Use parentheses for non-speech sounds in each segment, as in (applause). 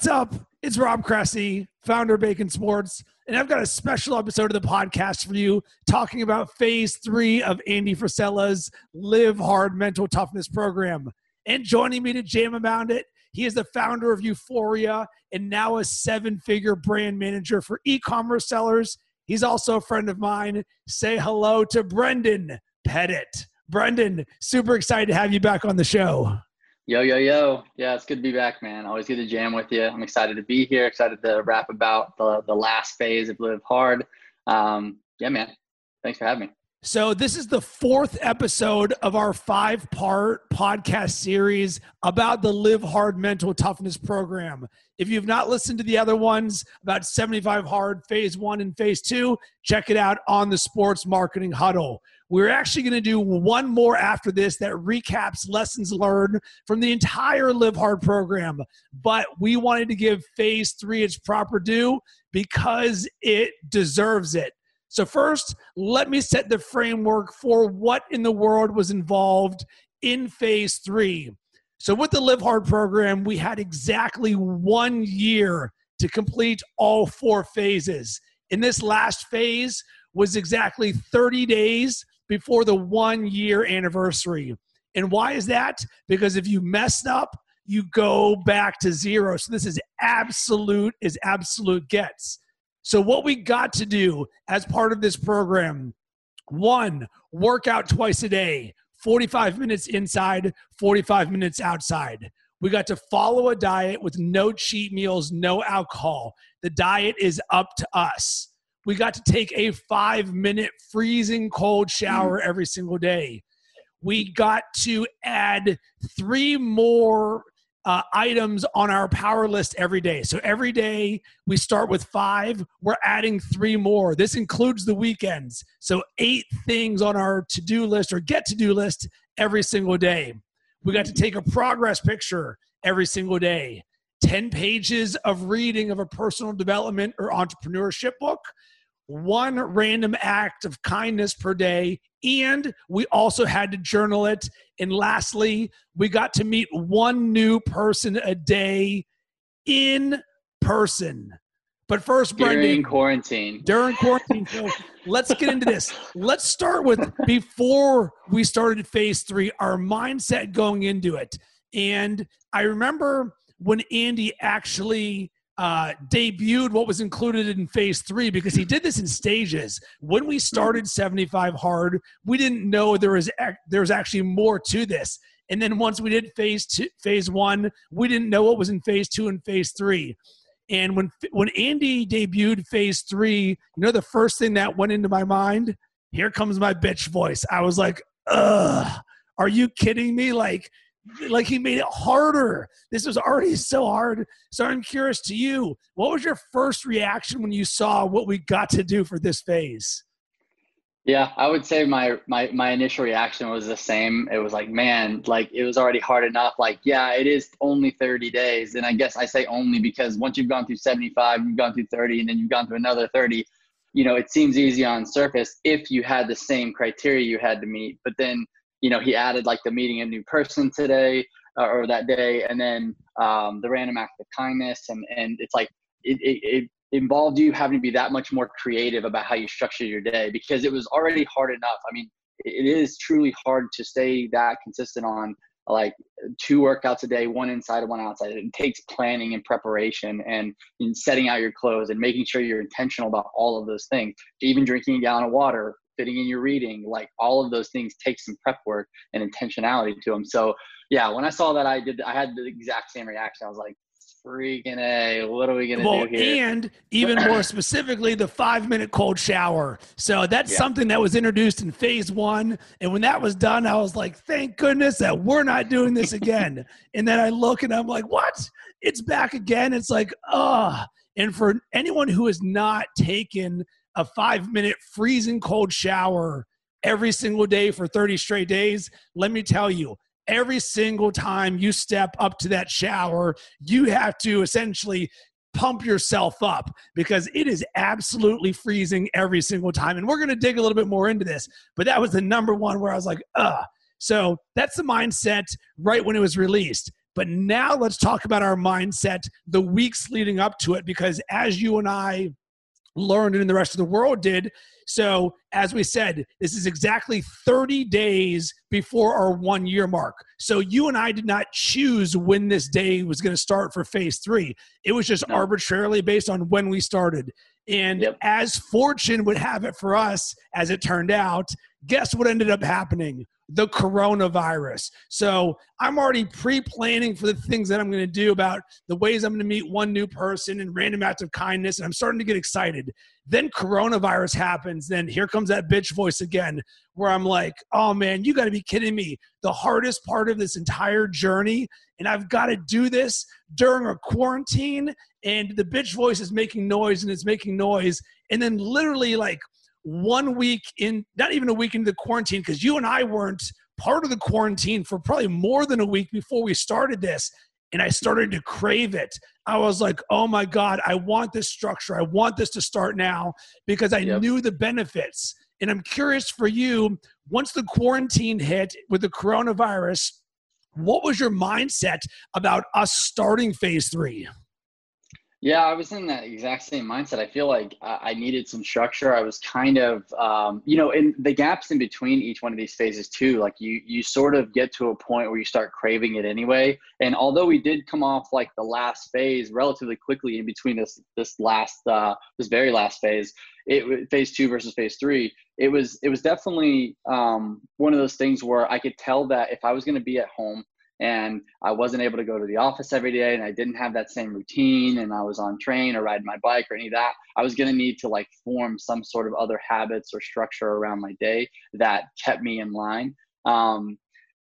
What's up? It's Rob Cressy, founder of Bacon Sports, and I've got a special episode of the podcast for you talking about phase three of Andy Frisella's Live Hard Mental Toughness program. And joining me to jam about it, he is the founder of Euphoria and now a seven figure brand manager for e commerce sellers. He's also a friend of mine. Say hello to Brendan Pettit. Brendan, super excited to have you back on the show. Yo, yo, yo. Yeah, it's good to be back, man. Always good to jam with you. I'm excited to be here, excited to rap about the, the last phase of Live Hard. Um, yeah, man. Thanks for having me. So, this is the fourth episode of our five part podcast series about the Live Hard Mental Toughness Program. If you've not listened to the other ones about 75 Hard, Phase One and Phase Two, check it out on the Sports Marketing Huddle. We're actually going to do one more after this that recaps lessons learned from the entire Live Hard program. But we wanted to give phase three its proper due because it deserves it. So, first, let me set the framework for what in the world was involved in phase three. So, with the Live Hard program, we had exactly one year to complete all four phases. In this last phase was exactly 30 days before the one year anniversary. And why is that? Because if you messed up, you go back to zero. So this is absolute is absolute gets. So what we got to do as part of this program, one, work out twice a day, 45 minutes inside, 45 minutes outside. We got to follow a diet with no cheat meals, no alcohol. The diet is up to us we got to take a five minute freezing cold shower mm. every single day. We got to add three more uh, items on our power list every day. So every day we start with five, we're adding three more. This includes the weekends. So eight things on our to do list or get to do list every single day. We got to take a progress picture every single day. 10 pages of reading of a personal development or entrepreneurship book, one random act of kindness per day, and we also had to journal it. And lastly, we got to meet one new person a day in person. But first, Brendan. During quarantine. During quarantine. So let's get into this. Let's start with before we started phase three, our mindset going into it. And I remember when Andy actually uh, debuted what was included in phase three because he did this in stages. When we started 75 hard, we didn't know there was there was actually more to this. And then once we did phase two, phase one, we didn't know what was in phase two and phase three. And when when Andy debuted phase three, you know the first thing that went into my mind, here comes my bitch voice. I was like, ugh, are you kidding me? Like like he made it harder. This was already so hard. So I'm curious to you, what was your first reaction when you saw what we got to do for this phase? Yeah, I would say my my my initial reaction was the same. It was like, man, like it was already hard enough. Like, yeah, it is only 30 days. And I guess I say only because once you've gone through 75, you've gone through 30, and then you've gone through another 30, you know, it seems easy on surface if you had the same criteria you had to meet. But then you know, he added like the meeting a new person today uh, or that day, and then um, the random act of kindness, and and it's like it, it, it involved you having to be that much more creative about how you structure your day because it was already hard enough. I mean, it is truly hard to stay that consistent on like two workouts a day, one inside and one outside. It takes planning and preparation and, and setting out your clothes and making sure you're intentional about all of those things. Even drinking a gallon of water, fitting in your reading, like all of those things take some prep work and intentionality to them. So yeah, when I saw that, I did. I had the exact same reaction. I was like, freaking a what are we gonna well, do here and even (clears throat) more specifically the five minute cold shower so that's yeah. something that was introduced in phase one and when that was done i was like thank goodness that we're not doing this again (laughs) and then i look and i'm like what it's back again it's like oh and for anyone who has not taken a five minute freezing cold shower every single day for 30 straight days, let me tell you, every single time you step up to that shower, you have to essentially pump yourself up because it is absolutely freezing every single time. And we're going to dig a little bit more into this, but that was the number one where I was like, ugh. So that's the mindset right when it was released. But now let's talk about our mindset the weeks leading up to it, because as you and I learned and the rest of the world did, so, as we said, this is exactly 30 days before our one year mark. So, you and I did not choose when this day was going to start for phase three. It was just no. arbitrarily based on when we started. And yep. as fortune would have it for us, as it turned out, guess what ended up happening? The coronavirus. So I'm already pre planning for the things that I'm going to do about the ways I'm going to meet one new person and random acts of kindness. And I'm starting to get excited. Then coronavirus happens. Then here comes that bitch voice again, where I'm like, oh man, you got to be kidding me. The hardest part of this entire journey. And I've got to do this during a quarantine. And the bitch voice is making noise and it's making noise. And then literally, like, one week in, not even a week into the quarantine, because you and I weren't part of the quarantine for probably more than a week before we started this. And I started to crave it. I was like, oh my God, I want this structure. I want this to start now because I yep. knew the benefits. And I'm curious for you, once the quarantine hit with the coronavirus, what was your mindset about us starting phase three? Yeah, I was in that exact same mindset. I feel like I needed some structure. I was kind of, um, you know, in the gaps in between each one of these phases too. Like you, you sort of get to a point where you start craving it anyway. And although we did come off like the last phase relatively quickly in between this this last uh, this very last phase, it phase two versus phase three, it was it was definitely um, one of those things where I could tell that if I was going to be at home and I wasn't able to go to the office every day and I didn't have that same routine and I was on train or riding my bike or any of that, I was going to need to like form some sort of other habits or structure around my day that kept me in line. Um,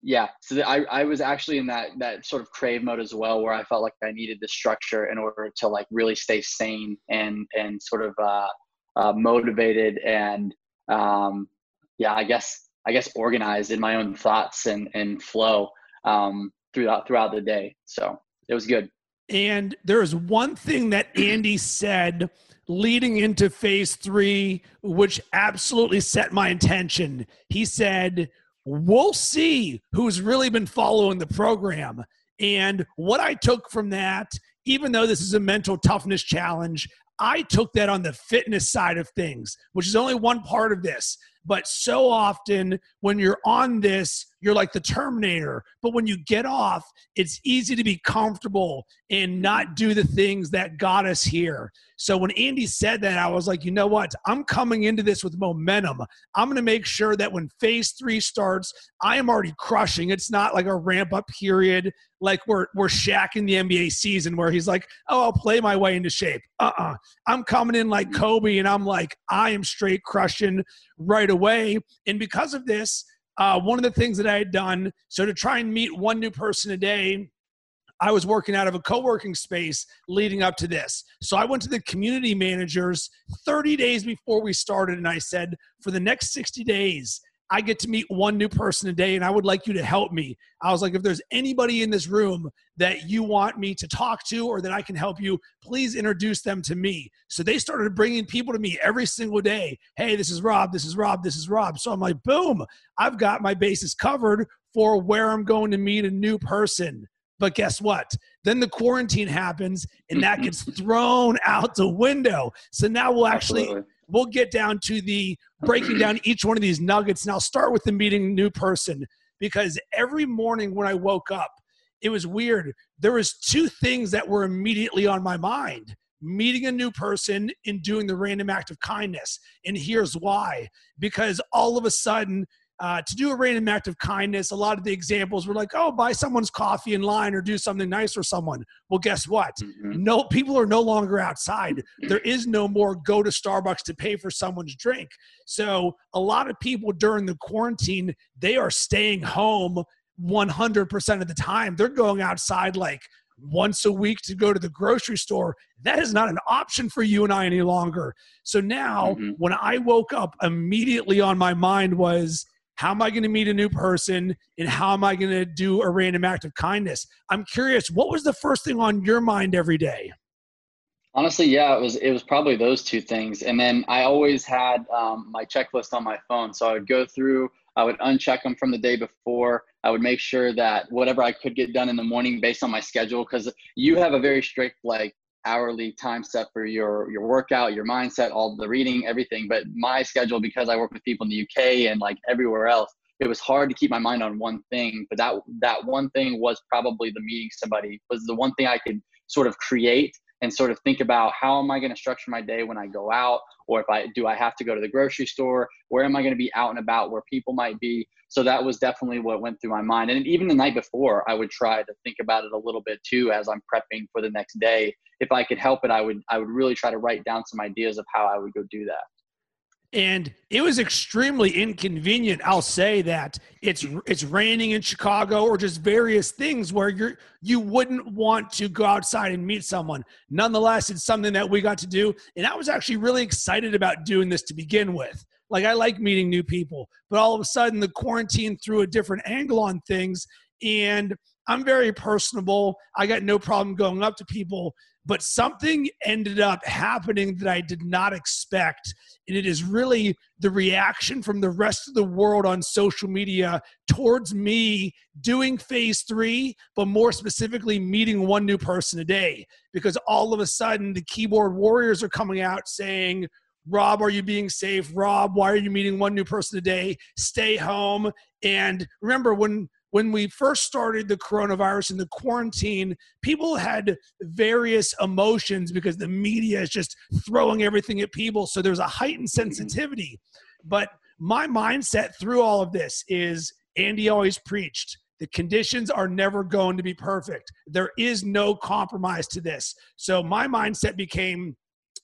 yeah, so I, I was actually in that that sort of crave mode as well, where I felt like I needed the structure in order to like really stay sane and and sort of uh, uh, motivated and um, yeah, I guess I guess organized in my own thoughts and and flow um, throughout throughout the day. So it was good. And there is one thing that Andy said leading into phase three, which absolutely set my intention. He said, We'll see who's really been following the program. And what I took from that, even though this is a mental toughness challenge, I took that on the fitness side of things, which is only one part of this. But so often when you're on this, you're like the Terminator. But when you get off, it's easy to be comfortable and not do the things that got us here. So when Andy said that, I was like, you know what? I'm coming into this with momentum. I'm going to make sure that when phase three starts, I am already crushing. It's not like a ramp up period like we're we're Shaq in the NBA season where he's like, oh, I'll play my way into shape. Uh-uh. I'm coming in like Kobe, and I'm like, I am straight crushing right away. And because of this, uh, one of the things that I had done, so to try and meet one new person a day, I was working out of a co working space leading up to this. So I went to the community managers 30 days before we started, and I said, for the next 60 days, I get to meet one new person a day and I would like you to help me. I was like, if there's anybody in this room that you want me to talk to or that I can help you, please introduce them to me. So they started bringing people to me every single day. Hey, this is Rob. This is Rob. This is Rob. So I'm like, boom, I've got my bases covered for where I'm going to meet a new person. But guess what? Then the quarantine happens and that gets (laughs) thrown out the window. So now we'll actually. Absolutely we'll get down to the breaking down each one of these nuggets. And I'll start with the meeting new person because every morning when I woke up, it was weird. There was two things that were immediately on my mind meeting a new person and doing the random act of kindness. And here's why because all of a sudden, uh, to do a random act of kindness, a lot of the examples were like, oh, buy someone's coffee in line or do something nice for someone. Well, guess what? Mm-hmm. No, people are no longer outside. There is no more go to Starbucks to pay for someone's drink. So a lot of people during the quarantine, they are staying home 100% of the time. They're going outside like once a week to go to the grocery store. That is not an option for you and I any longer. So now, mm-hmm. when I woke up, immediately on my mind was, how am I going to meet a new person? And how am I going to do a random act of kindness? I'm curious, what was the first thing on your mind every day? Honestly, yeah, it was it was probably those two things, and then I always had um, my checklist on my phone, so I would go through I would uncheck them from the day before. I would make sure that whatever I could get done in the morning based on my schedule, because you have a very strict like hourly time set for your your workout, your mindset, all the reading, everything. But my schedule, because I work with people in the UK and like everywhere else, it was hard to keep my mind on one thing. But that that one thing was probably the meeting somebody was the one thing I could sort of create and sort of think about how am I going to structure my day when I go out, or if I do I have to go to the grocery store, where am I going to be out and about where people might be. So that was definitely what went through my mind. And even the night before, I would try to think about it a little bit too as I'm prepping for the next day. If I could help it, I would I would really try to write down some ideas of how I would go do that and it was extremely inconvenient i'll say that. It's it's raining in chicago or just various things where you're you wouldn't want to go outside and meet someone. Nonetheless it's something that we got to do and i was actually really excited about doing this to begin with. Like i like meeting new people but all of a sudden the quarantine threw a different angle on things and i'm very personable. I got no problem going up to people but something ended up happening that I did not expect. And it is really the reaction from the rest of the world on social media towards me doing phase three, but more specifically, meeting one new person a day. Because all of a sudden, the keyboard warriors are coming out saying, Rob, are you being safe? Rob, why are you meeting one new person a day? Stay home. And remember, when when we first started the coronavirus and the quarantine, people had various emotions because the media is just throwing everything at people. So there's a heightened mm-hmm. sensitivity. But my mindset through all of this is Andy always preached the conditions are never going to be perfect. There is no compromise to this. So my mindset became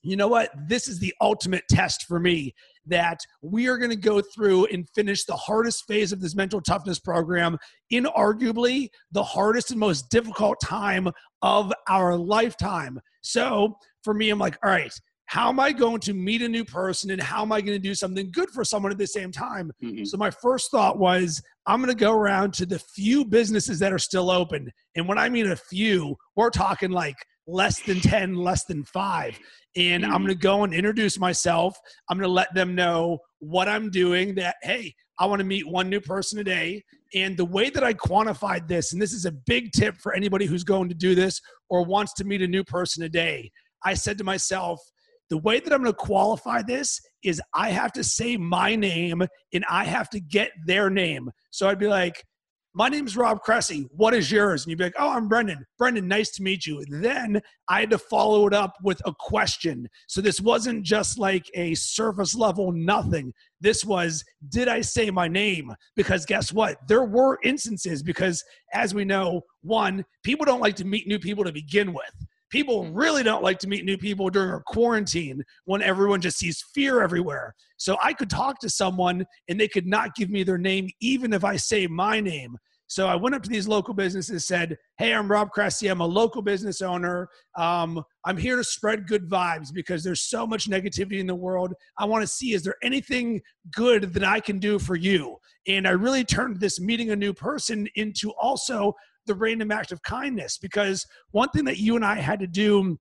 you know what? This is the ultimate test for me that we are going to go through and finish the hardest phase of this mental toughness program, inarguably the hardest and most difficult time of our lifetime. So for me, I'm like, all right, how am I going to meet a new person and how am I going to do something good for someone at the same time? Mm-hmm. So my first thought was I'm going to go around to the few businesses that are still open. And when I mean a few, we're talking like less than 10, less than five. And I'm mm. going to go and introduce myself. I'm going to let them know what I'm doing that, hey, I want to meet one new person a day. And the way that I quantified this, and this is a big tip for anybody who's going to do this or wants to meet a new person a day, I said to myself, the way that I'm going to qualify this is I have to say my name and I have to get their name. So I'd be like, my name's Rob Cressy. What is yours? And you'd be like, oh, I'm Brendan. Brendan, nice to meet you. Then I had to follow it up with a question. So this wasn't just like a surface level nothing. This was, did I say my name? Because guess what? There were instances because, as we know, one, people don't like to meet new people to begin with. People really don't like to meet new people during a quarantine when everyone just sees fear everywhere. So I could talk to someone and they could not give me their name, even if I say my name. So I went up to these local businesses, said, Hey, I'm Rob Cressy. I'm a local business owner. Um, I'm here to spread good vibes because there's so much negativity in the world. I want to see, is there anything good that I can do for you? And I really turned this meeting a new person into also the random act of kindness because one thing that you and I had to do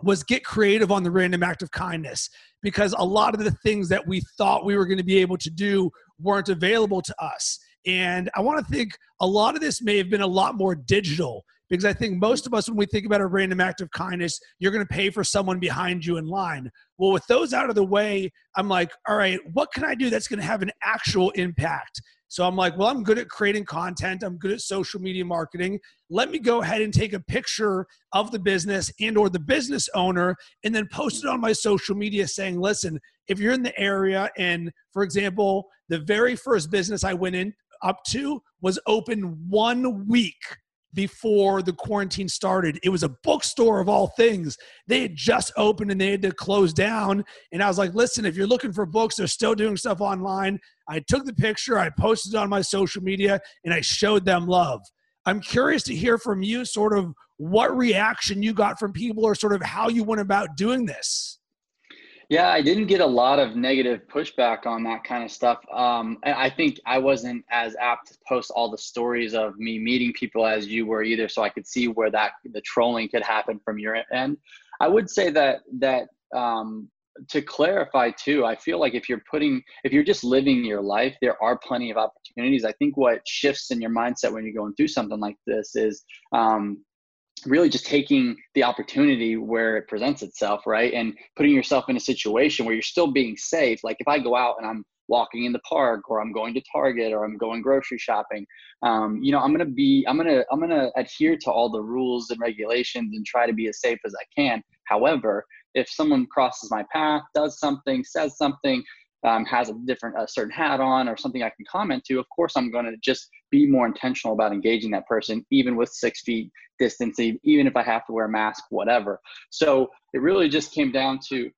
was get creative on the random act of kindness because a lot of the things that we thought we were going to be able to do weren't available to us. And I want to think a lot of this may have been a lot more digital because I think most of us, when we think about a random act of kindness, you're going to pay for someone behind you in line. Well, with those out of the way, I'm like, all right, what can I do that's going to have an actual impact? So I'm like, well, I'm good at creating content. I'm good at social media marketing. Let me go ahead and take a picture of the business and or the business owner and then post it on my social media saying, listen, if you're in the area and for example, the very first business I went in up to was open 1 week before the quarantine started. It was a bookstore of all things. They had just opened and they had to close down. And I was like, listen, if you're looking for books, they're still doing stuff online. I took the picture, I posted it on my social media, and I showed them love. I'm curious to hear from you sort of what reaction you got from people or sort of how you went about doing this. Yeah, I didn't get a lot of negative pushback on that kind of stuff. Um, I think I wasn't as apt to post all the stories of me meeting people as you were either, so I could see where that the trolling could happen from your end. I would say that that um, to clarify too, I feel like if you're putting, if you're just living your life, there are plenty of opportunities. I think what shifts in your mindset when you're going through something like this is um, really just taking the opportunity where it presents itself, right? And putting yourself in a situation where you're still being safe. Like if I go out and I'm walking in the park or I'm going to Target or I'm going grocery shopping, um, you know, I'm gonna be, I'm gonna, I'm gonna adhere to all the rules and regulations and try to be as safe as I can. However, if someone crosses my path, does something, says something, um, has a different a certain hat on or something I can comment to, of course I'm going to just be more intentional about engaging that person, even with six feet distance, even if I have to wear a mask, whatever. So it really just came down to.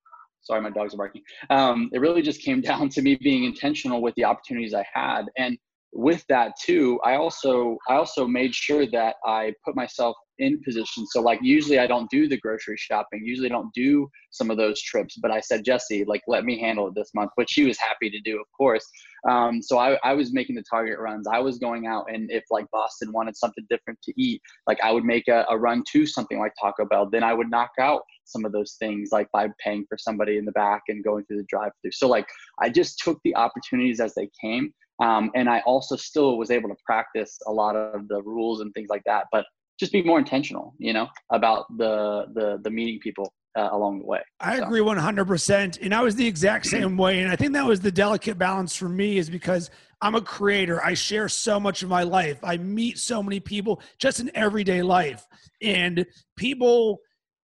Sorry, my dogs are barking. Um, it really just came (laughs) down to me being intentional with the opportunities I had, and with that too, I also I also made sure that I put myself in position. So like usually I don't do the grocery shopping. Usually don't do some of those trips. But I said, Jesse, like let me handle it this month, which she was happy to do, of course. Um, so I, I was making the target runs. I was going out and if like Boston wanted something different to eat, like I would make a, a run to something like Taco Bell. Then I would knock out some of those things like by paying for somebody in the back and going through the drive through. So like I just took the opportunities as they came. Um, and I also still was able to practice a lot of the rules and things like that. But just be more intentional, you know, about the the the meeting people uh, along the way. I so. agree 100%. And I was the exact same (clears throat) way. And I think that was the delicate balance for me is because I'm a creator. I share so much of my life. I meet so many people just in everyday life. And people,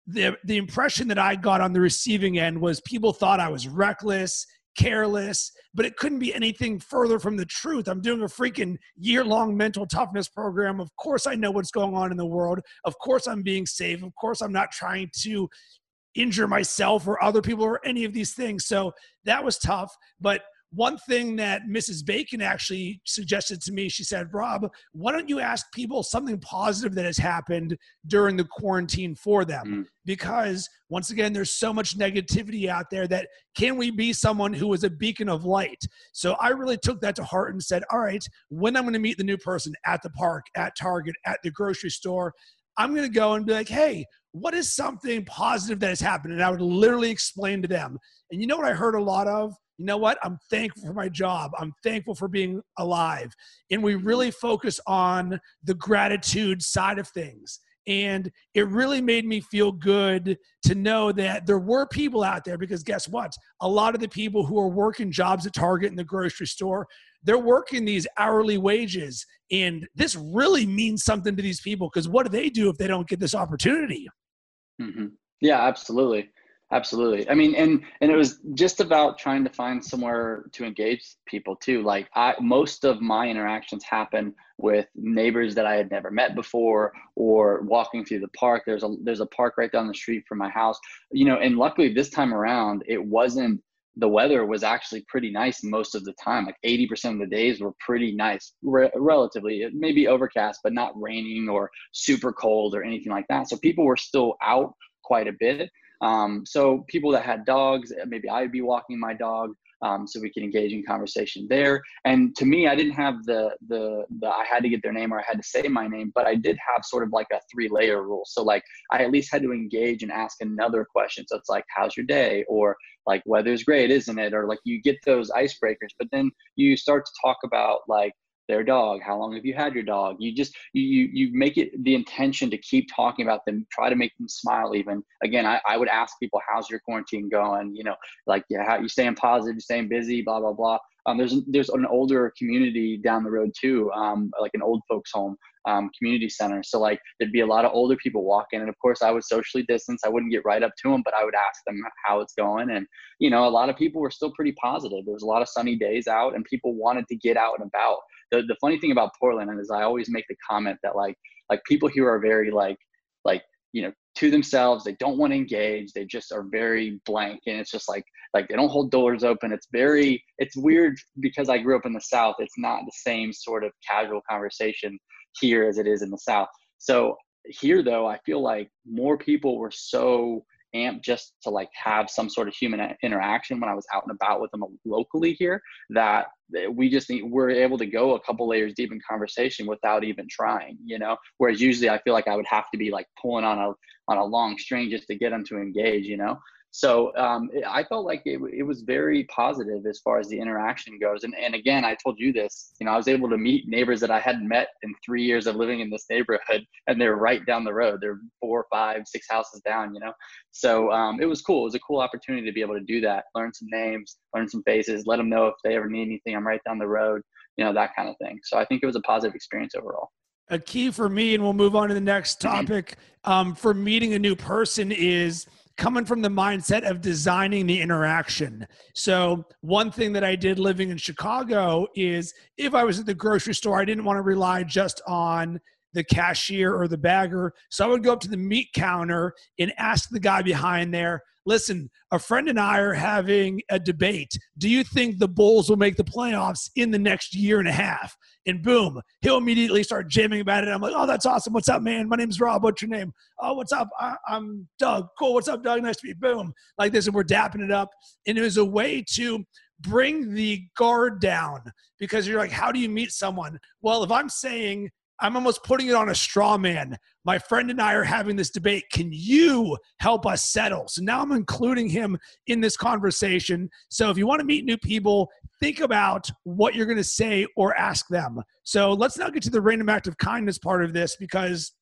the, the impression that I got on the receiving end was people thought I was reckless careless, but it couldn't be anything further from the truth. I'm doing a freaking year long mental toughness program. Of course, I know what's going on in the world. Of course, I'm being safe. Of course, I'm not trying to injure myself or other people or any of these things. So that was tough. But one thing that Mrs. Bacon actually suggested to me, she said, Rob, why don't you ask people something positive that has happened during the quarantine for them? Mm. Because once again, there's so much negativity out there that can we be someone who is a beacon of light? So I really took that to heart and said, all right, when I'm going to meet the new person at the park, at Target, at the grocery store, I'm going to go and be like, hey, what is something positive that has happened? And I would literally explain to them. And you know what I heard a lot of? you know what? I'm thankful for my job. I'm thankful for being alive. And we really focus on the gratitude side of things. And it really made me feel good to know that there were people out there because guess what? A lot of the people who are working jobs at Target and the grocery store, they're working these hourly wages. And this really means something to these people because what do they do if they don't get this opportunity? Mm-hmm. Yeah, absolutely. Absolutely. I mean and and it was just about trying to find somewhere to engage people too. Like i most of my interactions happen with neighbors that i had never met before or walking through the park. There's a there's a park right down the street from my house. You know and luckily this time around it wasn't the weather was actually pretty nice most of the time like 80% of the days were pretty nice re- relatively it may be overcast but not raining or super cold or anything like that so people were still out quite a bit um, so people that had dogs, uh, maybe I'd be walking my dog. Um, so we can engage in conversation there. And to me, I didn't have the, the the I had to get their name or I had to say my name, but I did have sort of like a three layer rule. So like I at least had to engage and ask another question. So it's like, "How's your day?" or like, "Weather's great, isn't it?" or like you get those icebreakers, but then you start to talk about like their dog? How long have you had your dog? You just you you make it the intention to keep talking about them try to make them smile even. Again i, I would ask people how's your quarantine going? You know like yeah how you staying positive you staying busy blah blah blah. Um, there's there's an older community down the road too um, like an old folks home um, community center. So like there'd be a lot of older people walking and of course i would socially distance i wouldn't get right up to them but i would ask them how it's going and you know a lot of people were still pretty positive. There was a lot of sunny days out and people wanted to get out and about. The, the funny thing about Portland is I always make the comment that like like people here are very like like you know to themselves. They don't want to engage. They just are very blank and it's just like like they don't hold doors open. It's very it's weird because i grew up in the south. It's not the same sort of casual conversation here as it is in the south so here though i feel like more people were so amped just to like have some sort of human interaction when I was out and about with them locally here that we just need, we're able to go a couple layers deep in conversation without even trying, you know, whereas usually I feel like I would have to be like pulling on a, on a long string just to get them to engage, you know? So um, I felt like it, it was very positive as far as the interaction goes. And, and again, I told you this, you know, I was able to meet neighbors that I hadn't met in three years of living in this neighborhood, (laughs) and they're right down the road. They're four, five, six houses down, you know. So um, it was cool. It was a cool opportunity to be able to do that, learn some names, learn some faces, let them know if they ever need anything. I'm right down the road, you know, that kind of thing. So I think it was a positive experience overall a key for me, and we'll move on to the next (clears throat) topic. Um, for meeting a new person is coming from the mindset of designing the interaction. So, one thing that I did living in Chicago is if I was at the grocery store, I didn't want to rely just on the cashier or the bagger. So, I would go up to the meat counter and ask the guy behind there, listen, a friend and I are having a debate. Do you think the Bulls will make the playoffs in the next year and a half? And boom, he'll immediately start jamming about it. I'm like, oh, that's awesome. What's up, man? My name's Rob. What's your name? Oh, what's up? I- am Doug. Cool. What's up, Doug? Nice to meet you. Boom. Like this. And we're dapping it up. And it was a way to bring the guard down because you're like, how do you meet someone? Well, if I'm saying, I'm almost putting it on a straw man. My friend and I are having this debate. Can you help us settle? So now I'm including him in this conversation. So if you want to meet new people, think about what you're going to say or ask them. So let's now get to the random act of kindness part of this because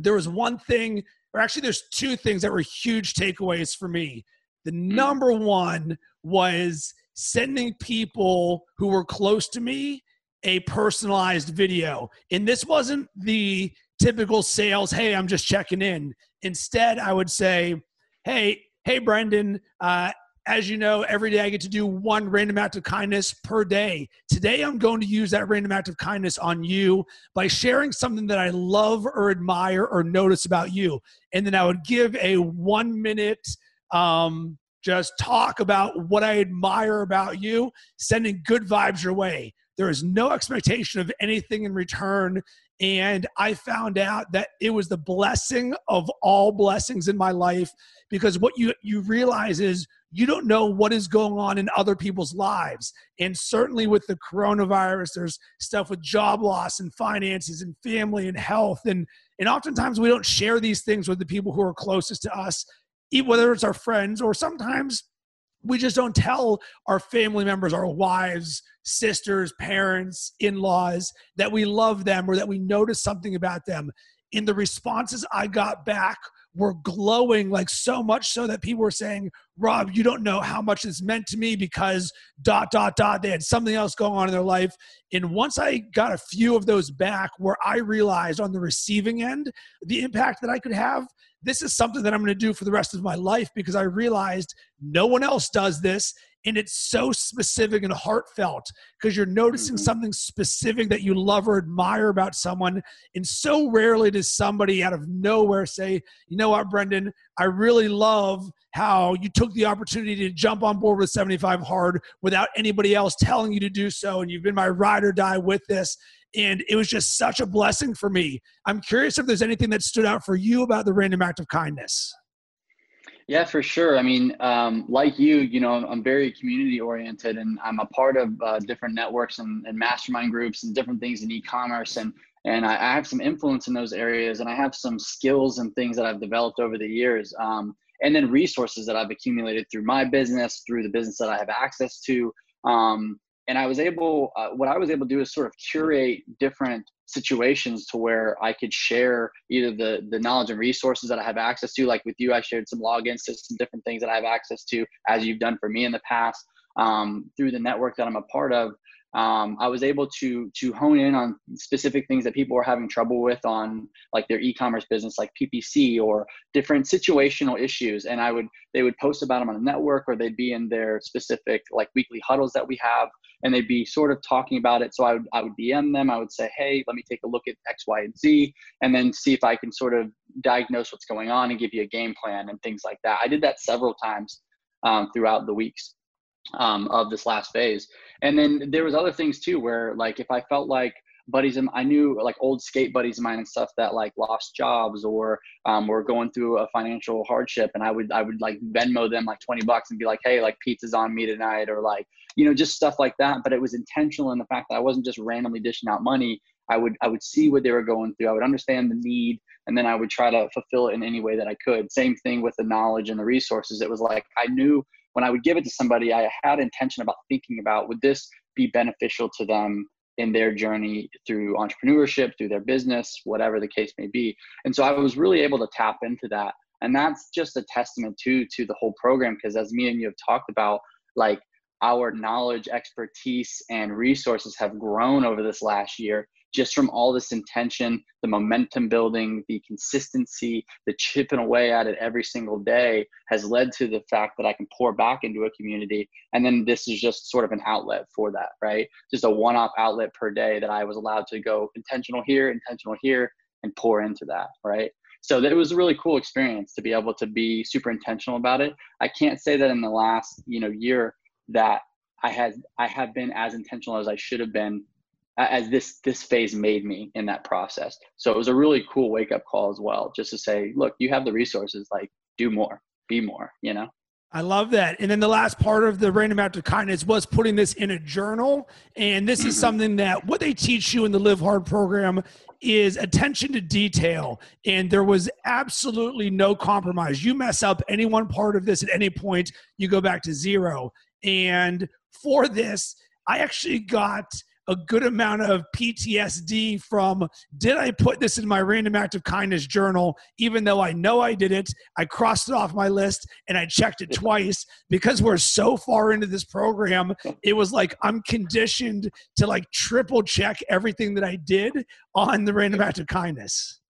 there was one thing, or actually, there's two things that were huge takeaways for me. The hmm. number one was sending people who were close to me a personalized video. And this wasn't the typical sales, hey, I'm just checking in. Instead, I would say, hey, hey, Brendan, uh, as you know, every day I get to do one random act of kindness per day. Today, I'm going to use that random act of kindness on you by sharing something that I love or admire or notice about you. And then I would give a one minute um, just talk about what I admire about you, sending good vibes your way. There is no expectation of anything in return. And I found out that it was the blessing of all blessings in my life because what you, you realize is you don't know what is going on in other people's lives. And certainly with the coronavirus, there's stuff with job loss and finances and family and health. And, and oftentimes we don't share these things with the people who are closest to us, whether it's our friends or sometimes we just don't tell our family members, our wives, sisters, parents, in laws that we love them or that we notice something about them. In the responses I got back were glowing, like so much so that people were saying, Rob, you don't know how much this meant to me because dot, dot, dot, they had something else going on in their life. And once I got a few of those back, where I realized on the receiving end the impact that I could have, this is something that I'm going to do for the rest of my life because I realized no one else does this. And it's so specific and heartfelt because you're noticing mm-hmm. something specific that you love or admire about someone. And so rarely does somebody out of nowhere say, you know what, Brendan, I really love how you took the opportunity to jump on board with 75 hard without anybody else telling you to do so. And you've been my ride or die with this. And it was just such a blessing for me. I'm curious if there's anything that stood out for you about the random act of kindness. Yeah, for sure. I mean, um, like you, you know, I'm very community oriented and I'm a part of uh, different networks and, and, mastermind groups and different things in e-commerce. And, and I, I, have some influence in those areas and I have some skills and things that I've developed over the years. Um, and then resources that I've accumulated through my business, through the business that I have access to. Um, and I was able, uh, what I was able to do is sort of curate different situations to where I could share either the the knowledge and resources that I have access to, like with you, I shared some logins to some different things that I have access to, as you've done for me in the past, um, through the network that I'm a part of um, I was able to to hone in on specific things that people were having trouble with on like their e-commerce business, like PPC or different situational issues. And I would they would post about them on a network, or they'd be in their specific like weekly huddles that we have, and they'd be sort of talking about it. So I would I would DM them. I would say, hey, let me take a look at X, Y, and Z, and then see if I can sort of diagnose what's going on and give you a game plan and things like that. I did that several times um, throughout the weeks um, of this last phase. And then there was other things too, where like if I felt like buddies I knew like old skate buddies of mine and stuff that like lost jobs or um, were going through a financial hardship, and I would I would like Venmo them like twenty bucks and be like, hey, like pizza's on me tonight, or like you know just stuff like that. But it was intentional in the fact that I wasn't just randomly dishing out money. I would I would see what they were going through. I would understand the need, and then I would try to fulfill it in any way that I could. Same thing with the knowledge and the resources. It was like I knew when I would give it to somebody, I had intention about thinking about would this be beneficial to them in their journey through entrepreneurship, through their business, whatever the case may be. And so I was really able to tap into that. And that's just a testament to to the whole program because as me and you have talked about, like our knowledge, expertise, and resources have grown over this last year just from all this intention, the momentum building, the consistency, the chipping away at it every single day has led to the fact that I can pour back into a community. And then this is just sort of an outlet for that, right? Just a one off outlet per day that I was allowed to go intentional here, intentional here, and pour into that, right? So it was a really cool experience to be able to be super intentional about it. I can't say that in the last, you know, year that I had I have been as intentional as I should have been as this this phase made me in that process. So it was a really cool wake up call as well, just to say, look, you have the resources, like do more, be more, you know. I love that. And then the last part of the random act of kindness was putting this in a journal. And this is mm-hmm. something that what they teach you in the Live Hard program is attention to detail. And there was absolutely no compromise. You mess up any one part of this at any point, you go back to zero. And for this, I actually got a good amount of PTSD from did I put this in my random act of kindness journal, even though I know I did it? I crossed it off my list and I checked it twice because we're so far into this program. It was like I'm conditioned to like triple check everything that I did on the random act of kindness.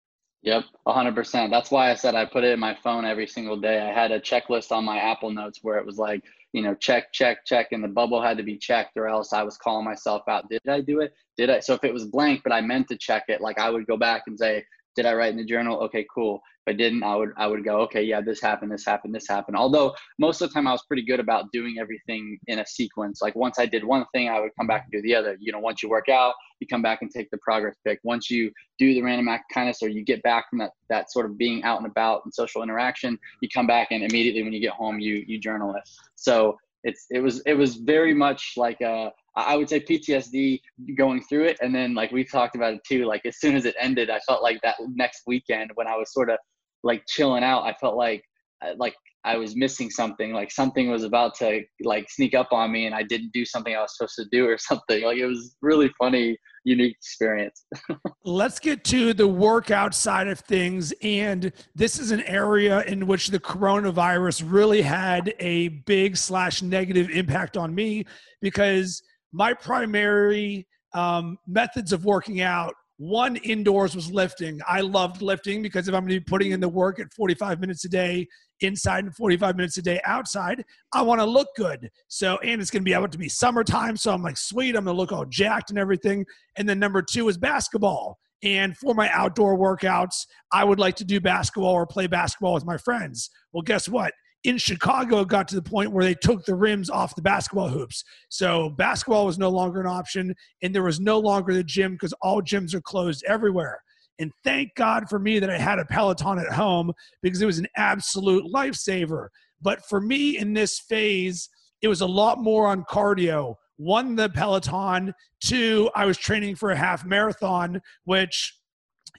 Yep, 100%. That's why I said I put it in my phone every single day. I had a checklist on my Apple Notes where it was like, you know, check, check, check, and the bubble had to be checked, or else I was calling myself out. Did I do it? Did I? So if it was blank, but I meant to check it, like I would go back and say, did I write in the journal? Okay, cool. If I didn't, I would I would go, okay, yeah, this happened, this happened, this happened. Although most of the time I was pretty good about doing everything in a sequence. Like once I did one thing, I would come back and do the other. You know, once you work out, you come back and take the progress pic. Once you do the random act kindness or you get back from that that sort of being out and about and social interaction, you come back and immediately when you get home you you journal it. So it's it was it was very much like a I would say PTSD going through it, and then like we talked about it too. Like as soon as it ended, I felt like that next weekend when I was sort of like chilling out, I felt like uh, like I was missing something. Like something was about to like sneak up on me, and I didn't do something I was supposed to do or (laughs) something. Like it was really funny, unique experience. (laughs) Let's get to the workout side of things, and this is an area in which the coronavirus really had a big slash negative impact on me because my primary um, methods of working out one indoors was lifting. I loved lifting because if I'm going to be putting in the work at 45 minutes a day inside and 45 minutes a day outside, I want to look good. So, and it's going to be able to be summertime. So I'm like, sweet, I'm going to look all jacked and everything. And then number two is basketball. And for my outdoor workouts, I would like to do basketball or play basketball with my friends. Well, guess what? In Chicago it got to the point where they took the rims off the basketball hoops. So basketball was no longer an option, and there was no longer the gym because all gyms are closed everywhere. And thank God for me that I had a Peloton at home because it was an absolute lifesaver. But for me in this phase, it was a lot more on cardio. One, the Peloton. Two, I was training for a half marathon, which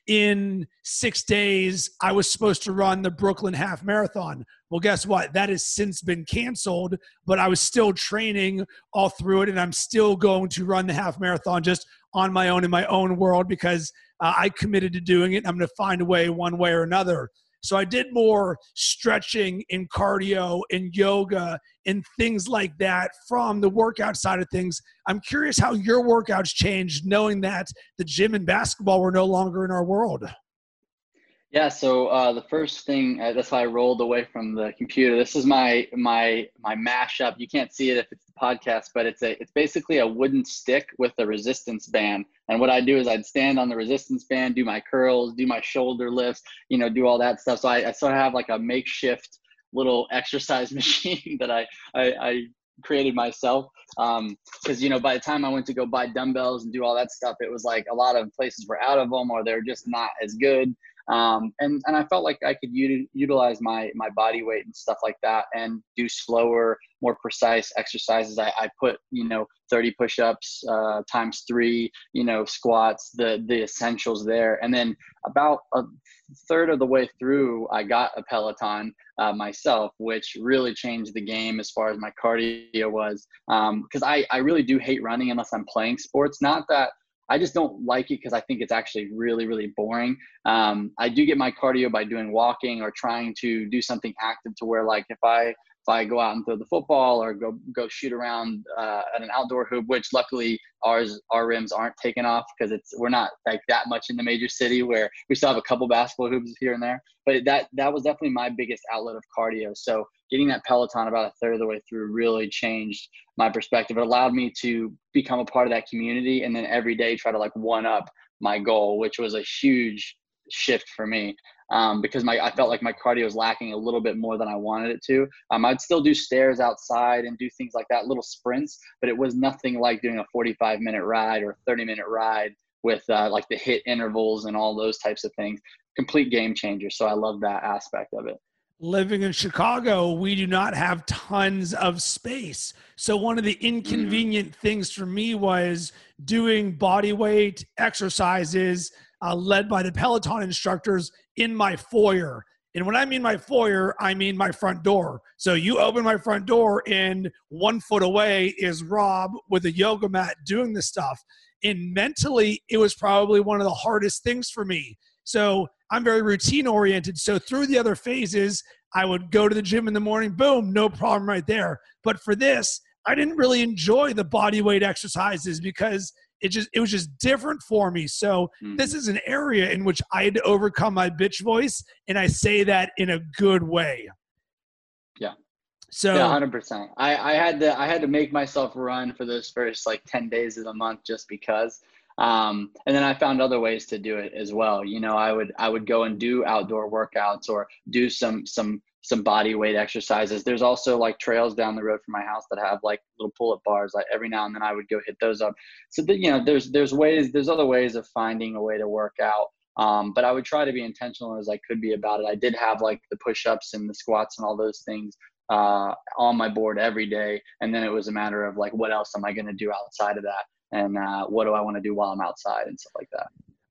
in six days, I was supposed to run the Brooklyn Half Marathon. Well, guess what? That has since been canceled, but I was still training all through it, and I'm still going to run the half marathon just on my own in my own world because uh, I committed to doing it. I'm going to find a way, one way or another. So I did more stretching and cardio and yoga and things like that from the workout side of things. I'm curious how your workouts changed knowing that the gym and basketball were no longer in our world. Yeah, so uh, the first thing uh, that's why I rolled away from the computer. This is my my my mashup. You can't see it if it's the podcast, but it's a it's basically a wooden stick with a resistance band. And what I do is I'd stand on the resistance band, do my curls, do my shoulder lifts, you know, do all that stuff. So I, I sort of have like a makeshift little exercise (laughs) machine that I I, I created myself because um, you know by the time i went to go buy dumbbells and do all that stuff it was like a lot of places were out of them or they're just not as good Um, and and I felt like I could u- utilize my my body weight and stuff like that, and do slower, more precise exercises. I, I put you know 30 push-ups uh, times three, you know squats, the the essentials there, and then about a third of the way through, I got a Peloton uh, myself, which really changed the game as far as my cardio was. Because um, I I really do hate running unless I'm playing sports. Not that I just don't like it because I think it's actually really, really boring. Um, I do get my cardio by doing walking or trying to do something active to where, like, if I if I go out and throw the football or go go shoot around uh, at an outdoor hoop, which luckily ours our rims aren't taken off because it's we're not like that much in the major city where we still have a couple basketball hoops here and there. But that that was definitely my biggest outlet of cardio. So getting that Peloton about a third of the way through really changed my perspective. It allowed me to become a part of that community and then every day try to like one up my goal, which was a huge shift for me um, because my I felt like my cardio was lacking a little bit more than I wanted it to. Um, I'd still do stairs outside and do things like that, little sprints, but it was nothing like doing a 45 minute ride or 30 minute ride with uh, like the HIIT intervals and all those types of things. Complete game changer. So I love that aspect of it living in Chicago, we do not have tons of space. So, one of the inconvenient mm-hmm. things for me was doing body weight exercises uh, led by the Peloton instructors in my foyer. And when I mean my foyer, I mean my front door. So you open my front door, and one foot away is Rob with a yoga mat doing this stuff. And mentally, it was probably one of the hardest things for me. So I'm very routine oriented. So through the other phases, I would go to the gym in the morning, boom, no problem right there. But for this, I didn't really enjoy the body weight exercises because it just it was just different for me. So mm-hmm. this is an area in which I had to overcome my bitch voice, and I say that in a good way. Yeah. So yeah, hundred percent. I I had to I had to make myself run for those first like ten days of the month just because. Um, and then I found other ways to do it as well. You know, I would I would go and do outdoor workouts or do some some some body weight exercises. There's also like trails down the road from my house that have like little pull-up bars. Like every now and then I would go hit those up. So that you know, there's there's ways, there's other ways of finding a way to work out. Um, but I would try to be intentional as I could be about it. I did have like the push-ups and the squats and all those things uh, on my board every day, and then it was a matter of like, what else am I going to do outside of that, and uh, what do I want to do while I'm outside and stuff like that.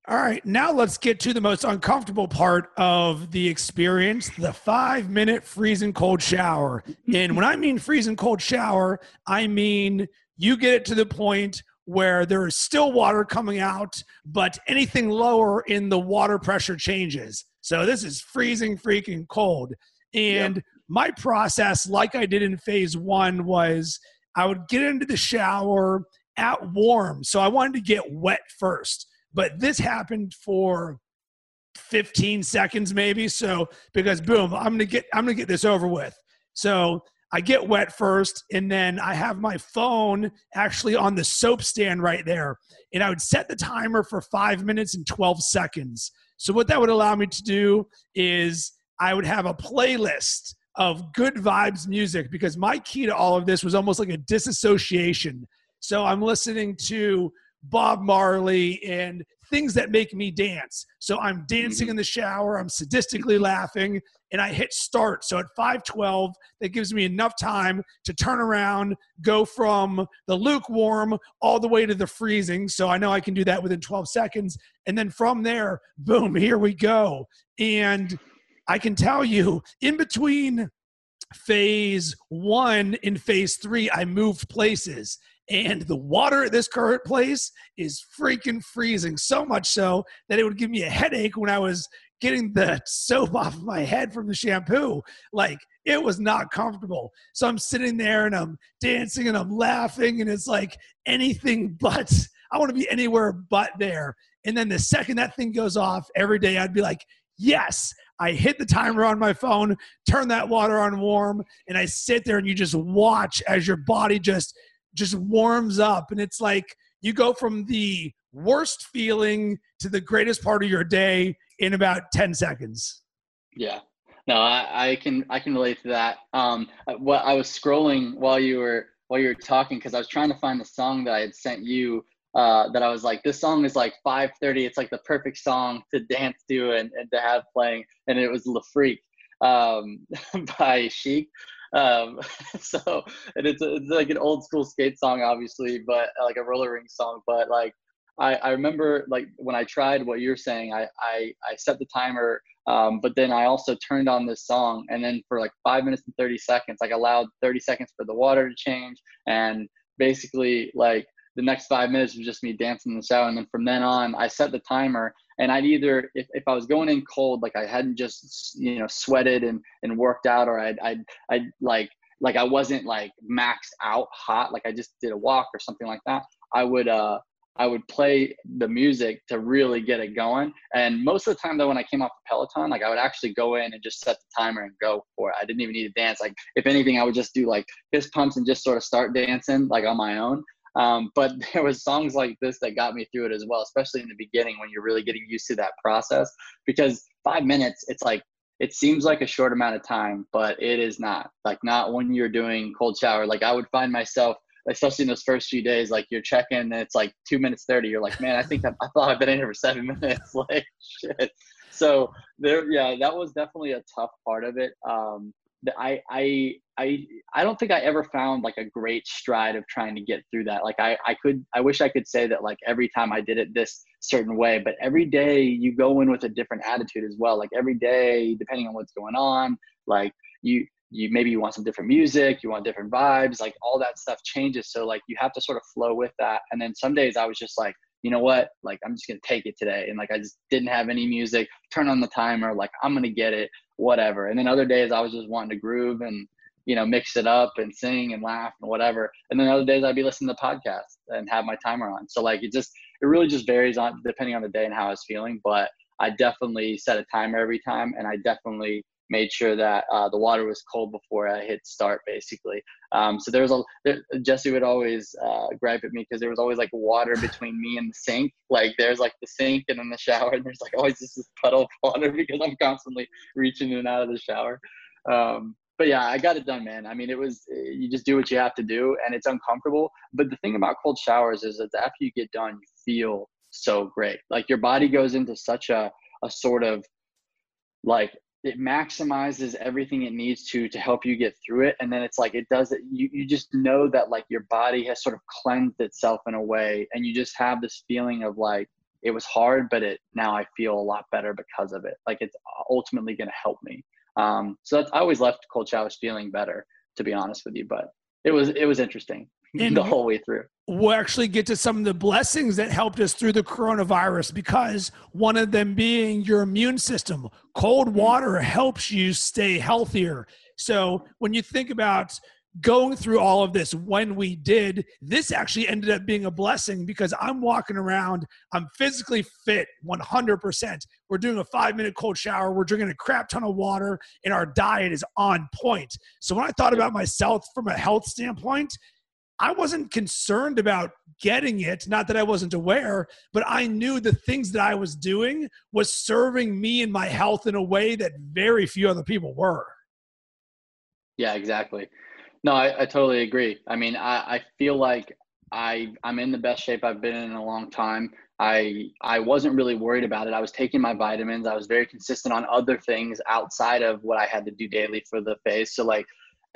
All right, now let's get to the most uncomfortable part of the experience the five minute freezing cold shower. And when I mean freezing cold shower, I mean you get it to the point where there is still water coming out, but anything lower in the water pressure changes. So this is freezing freaking cold. And yep. my process, like I did in phase one, was I would get into the shower at warm. So I wanted to get wet first. But this happened for 15 seconds maybe. So because boom, I'm gonna get I'm gonna get this over with. So I get wet first, and then I have my phone actually on the soap stand right there. And I would set the timer for five minutes and 12 seconds. So, what that would allow me to do is I would have a playlist of good vibes music because my key to all of this was almost like a disassociation. So, I'm listening to Bob Marley and things that make me dance. So I'm dancing mm-hmm. in the shower, I'm sadistically laughing, and I hit start. So at 512, that gives me enough time to turn around, go from the lukewarm all the way to the freezing. So I know I can do that within 12 seconds. And then from there, boom, here we go. And I can tell you, in between phase one and phase three, I moved places and the water at this current place is freaking freezing so much so that it would give me a headache when I was getting the (laughs) soap off of my head from the shampoo. Like it was not comfortable. So I'm sitting there and I'm dancing and I'm laughing, and it's like anything (laughs) but. I want to be anywhere but there. And then the second that thing goes off every day, I'd be like, yes, I hit the timer on my phone, turn that water on warm, and I sit there and you just watch as your body just just warms up and it's like you go from the worst feeling to the greatest part of your day in about 10 seconds yeah no i, I can i can relate to that um what i was scrolling while you were while you were talking because i was trying to find the song that i had sent you uh, that I was like, this song is like 5:30. It's like the perfect song to dance to and, and to have playing. And it was Le Freak um, (laughs) by Chic. Um, (laughs) so and it's, it's like an old school skate song, obviously, but like a roller ring song. But like I, I remember like when I tried what you're saying, I I, I set the timer. Um, but then I also turned on this song, and then for like five minutes and 30 seconds, like allowed 30 seconds for the water to change, and basically like the next five minutes was just me dancing in the shower. And then from then on, I set the timer and I'd either, if, if I was going in cold, like I hadn't just, you know, sweated and, and worked out or I'd, I'd, I'd like, like I wasn't like maxed out hot, like I just did a walk or something like that. I would, uh, I would play the music to really get it going. And most of the time though, when I came off the Peloton, like I would actually go in and just set the timer and go for it. I didn't even need to dance. Like if anything, I would just do like fist pumps and just sort of start dancing like on my own. Um, but (laughs) there was songs like this that got me through it as well, especially in the beginning when you're really getting used to that process. Because five minutes, it's like it seems like a short amount of time, but it is not. Like not when you're doing cold shower. Like I would find myself, especially in those first few days, like you're checking and it's like two minutes thirty. You're like, man, I think I, I thought I've been in here for seven (laughs) minutes. like shit. So there, yeah, that was definitely a tough part of it. Um, I I I I don't think I ever found like a great stride of trying to get through that. Like I I could I wish I could say that like every time I did it this certain way, but every day you go in with a different attitude as well. Like every day, depending on what's going on, like you you maybe you want some different music, you want different vibes, like all that stuff changes. So like you have to sort of flow with that. And then some days I was just like, you know what, like I'm just gonna take it today. And like I just didn't have any music, turn on the timer, like I'm gonna get it whatever. And then other days I was just wanting to groove and you know mix it up and sing and laugh and whatever. And then other days I'd be listening to podcasts and have my timer on. So like it just it really just varies on depending on the day and how I was feeling. But I definitely set a timer every time, and I definitely made sure that uh, the water was cold before I hit start, basically. Um, so there was a there, Jesse would always uh, gripe at me because there was always like water between me and the sink. Like there's like the sink and then the shower, and there's like always just this puddle of water (laughs) because I'm constantly reaching in and out of the shower. Um, but yeah, I got it done, man. I mean, it was you just do what you have to do, and it's uncomfortable. But the thing about cold showers is that after you get done, you feel so great. Like your body goes into such a a sort of like it maximizes everything it needs to to help you get through it. And then it's like it does it you, you just know that like your body has sort of cleansed itself in a way and you just have this feeling of like it was hard but it now i feel a lot better because of it. Like it's ultimately going to help me. Um, so that's i always left cold showers feeling better to be honest with you but it was it was interesting (laughs) and the whole way through. We'll actually get to some of the blessings that helped us through the coronavirus because one of them being your immune system. Cold mm-hmm. water helps you stay healthier. So when you think about going through all of this when we did, this actually ended up being a blessing because I'm walking around, I'm physically fit 100%. We're doing a five minute cold shower, we're drinking a crap ton of water, and our diet is on point. So when I thought about myself from a health standpoint, I wasn't concerned about getting it. Not that I wasn't aware, but I knew the things that I was doing was serving me and my health in a way that very few other people were. Yeah, exactly. No, I, I totally agree. I mean, I, I feel like I I'm in the best shape I've been in a long time. I I wasn't really worried about it. I was taking my vitamins. I was very consistent on other things outside of what I had to do daily for the face. So like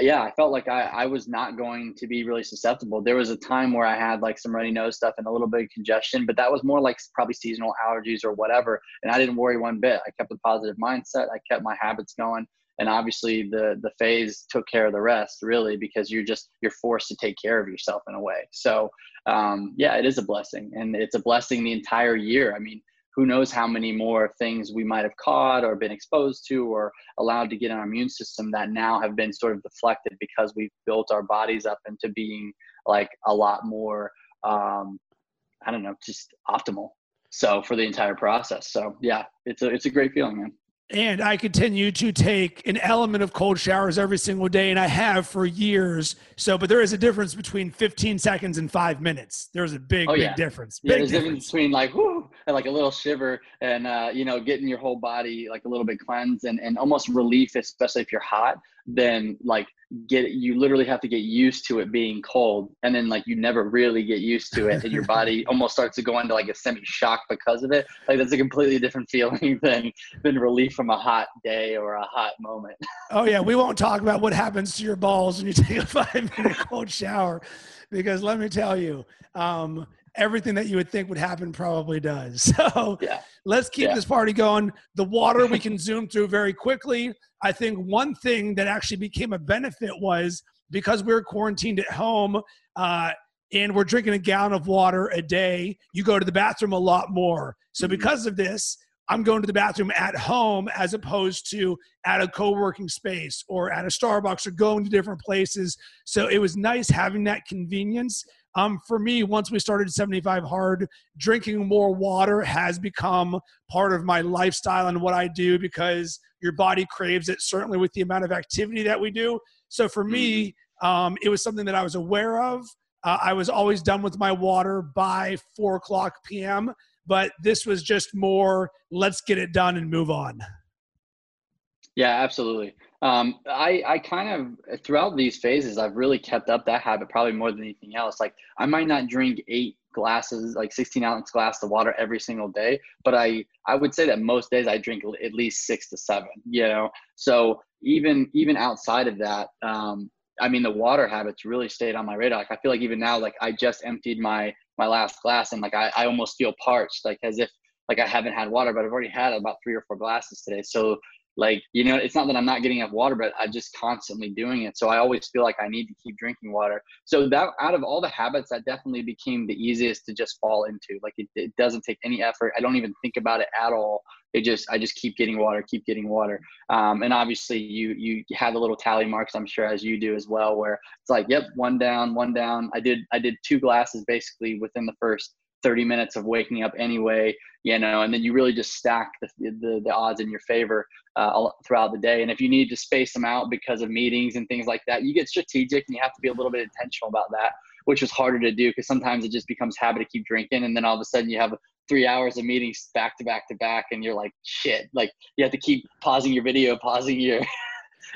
yeah, I felt like I, I was not going to be really susceptible. There was a time where I had like some runny nose stuff and a little bit of congestion, but that was more like probably seasonal allergies or whatever. And I didn't worry one bit. I kept a positive mindset. I kept my habits going. And obviously the the phase took care of the rest really because you're just you're forced to take care of yourself in a way. So um, yeah, it is a blessing and it's a blessing the entire year. I mean, who knows how many more things we might have caught or been exposed to or allowed to get in our immune system that now have been sort of deflected because we've built our bodies up into being like a lot more um, i don't know just optimal. So for the entire process. So yeah it's a it's a great feeling man and I continue to take an element of cold showers every single day, and I have for years. So, but there is a difference between 15 seconds and five minutes. There's a big, oh, yeah. big difference. Yeah, big there's difference. difference between like whoo and like a little shiver, and uh, you know, getting your whole body like a little bit cleansed and and almost relief, especially if you're hot. Then like get you literally have to get used to it being cold and then like you never really get used to it and your (laughs) body almost starts to go into like a semi shock because of it. Like that's a completely different feeling (laughs) than than relief from a hot day or a hot moment. (laughs) Oh yeah we won't talk about what happens to your balls when you take a five minute cold shower because let me tell you um, everything that you would think would happen probably does. (laughs) So yeah. let's keep yeah. this party going. The water we (laughs) can zoom through very quickly. I think one thing that actually became a benefit was because we were quarantined at home uh, and we're drinking a gallon of water a day, you go to the bathroom a lot more. So mm-hmm. because of this, I'm going to the bathroom at home as opposed to at a co working space or at a Starbucks or going to different places. So it was nice having that convenience. Um, for me, once we started 75 Hard, drinking more water has become part of my lifestyle and what I do because your body craves it, certainly with the amount of activity that we do. So for me, mm-hmm. um, it was something that I was aware of. Uh, I was always done with my water by 4 o'clock p.m., but this was just more let's get it done and move on. Yeah, absolutely. Um, I, I kind of throughout these phases, I've really kept up that habit probably more than anything else. Like I might not drink eight glasses, like 16 ounce glass of water every single day, but I, I would say that most days I drink at least six to seven, you know? So even, even outside of that, um, I mean, the water habits really stayed on my radar. Like I feel like even now, like I just emptied my, my last glass and like I, I almost feel parched, like as if like I haven't had water, but I've already had about three or four glasses today. So like you know it's not that i'm not getting enough water but i'm just constantly doing it. So i always feel like i need to keep drinking water. So that out of all the habits that definitely became the easiest to just fall into. Like it, it doesn't take any effort. I don't even think about it at all. It just i just keep getting water keep getting water. Um, and obviously you you have the little tally marks i'm sure as you do as well where it's like yep one down one down. I did i did two glasses basically within the first 30 minutes of waking up anyway, you know, and then you really just stack the, the, the odds in your favor uh, throughout the day. And if you need to space them out because of meetings and things like that, you get strategic and you have to be a little bit intentional about that, which is harder to do because sometimes it just becomes habit to keep drinking. And then all of a sudden you have three hours of meetings back to back to back and you're like, shit, like you have to keep pausing your video, pausing your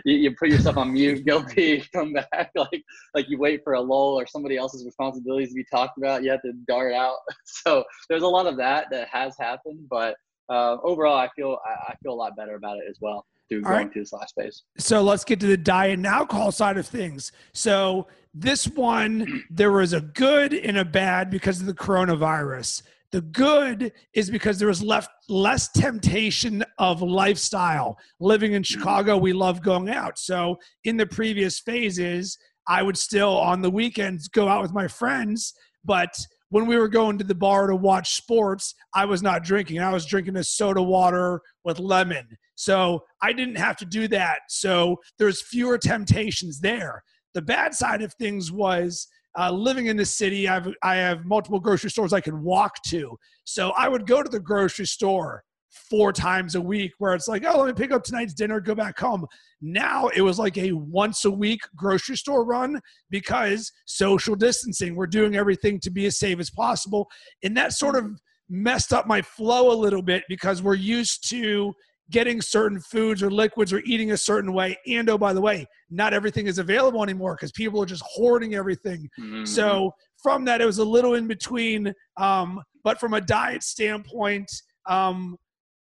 you, you put yourself on mute, (laughs) guilty, (laughs) come back, like like you wait for a lull or somebody else's responsibilities to be talked about. You have to dart out. (laughs) So there's a lot of that that has happened, but uh, overall, I feel I, I, feel a lot better about it as well through going right. through this last phase. So let's get to the diet and alcohol side of things. So this one, there was a good and a bad because of the coronavirus. The good is because there was left less temptation of lifestyle. Living in Chicago, we love going out. So in the previous phases, I would still on the weekends go out with my friends, but when we were going to the bar to watch sports, I was not drinking. I was drinking a soda water with lemon. So I didn't have to do that. So there's fewer temptations there. The bad side of things was uh, living in the city, I've, I have multiple grocery stores I can walk to. So I would go to the grocery store four times a week where it's like, oh, let me pick up tonight's dinner, go back home. Now it was like a once a week grocery store run because social distancing. We're doing everything to be as safe as possible. And that sort of messed up my flow a little bit because we're used to getting certain foods or liquids or eating a certain way. And oh, by the way, not everything is available anymore because people are just hoarding everything. Mm-hmm. So from that, it was a little in between. Um, but from a diet standpoint, um,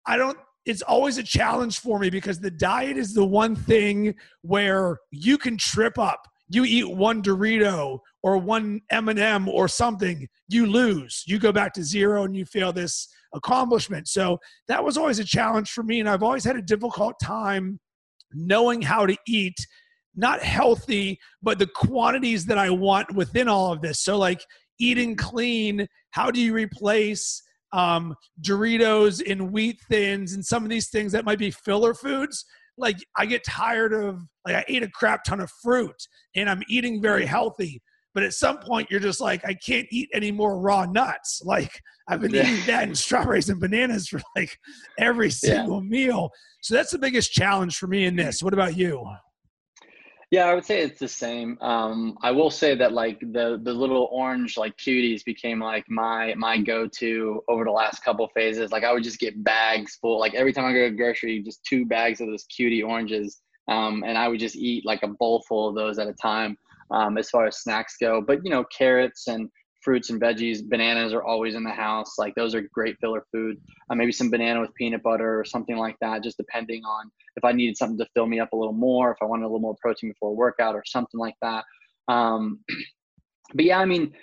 I don't. It's always a challenge for me because the diet is the one thing where you can trip up. You eat one Dorito or one M&M or something, you lose. You go back to zero and you feel this accomplishment. So that was always a challenge for me. And I've always had a difficult time knowing how to eat, not healthy, but the quantities that I want within all of this. So, like eating clean, how do you replace um, Doritos and wheat thins and some of these things that might be filler foods? Like, I get tired of, like, I ate a crap ton of fruit and I'm eating very healthy but at some point, you're just like, I can't eat any more raw nuts. Like I've been eating that and strawberries and bananas for like every single yeah. meal. So that's the biggest challenge for me in this. What about you? Yeah, I would say it's the same. Um, I will say that like the the little orange like cuties became like my my go to over the last couple phases. Like I would just get bags full. Like every time I go to grocery, just two bags of those cutie oranges Um, and I would just eat like a bowl full of those at a time um, as far as snacks go. But, you know, carrots and fruits and veggies, bananas are always in the house. Like those are great filler food. Uh, maybe some banana with peanut butter or something like that, just depending on if I needed something to fill me up a little more, if I wanted a little more protein before a workout or something like that. Um, (clears throat) but yeah, I mean,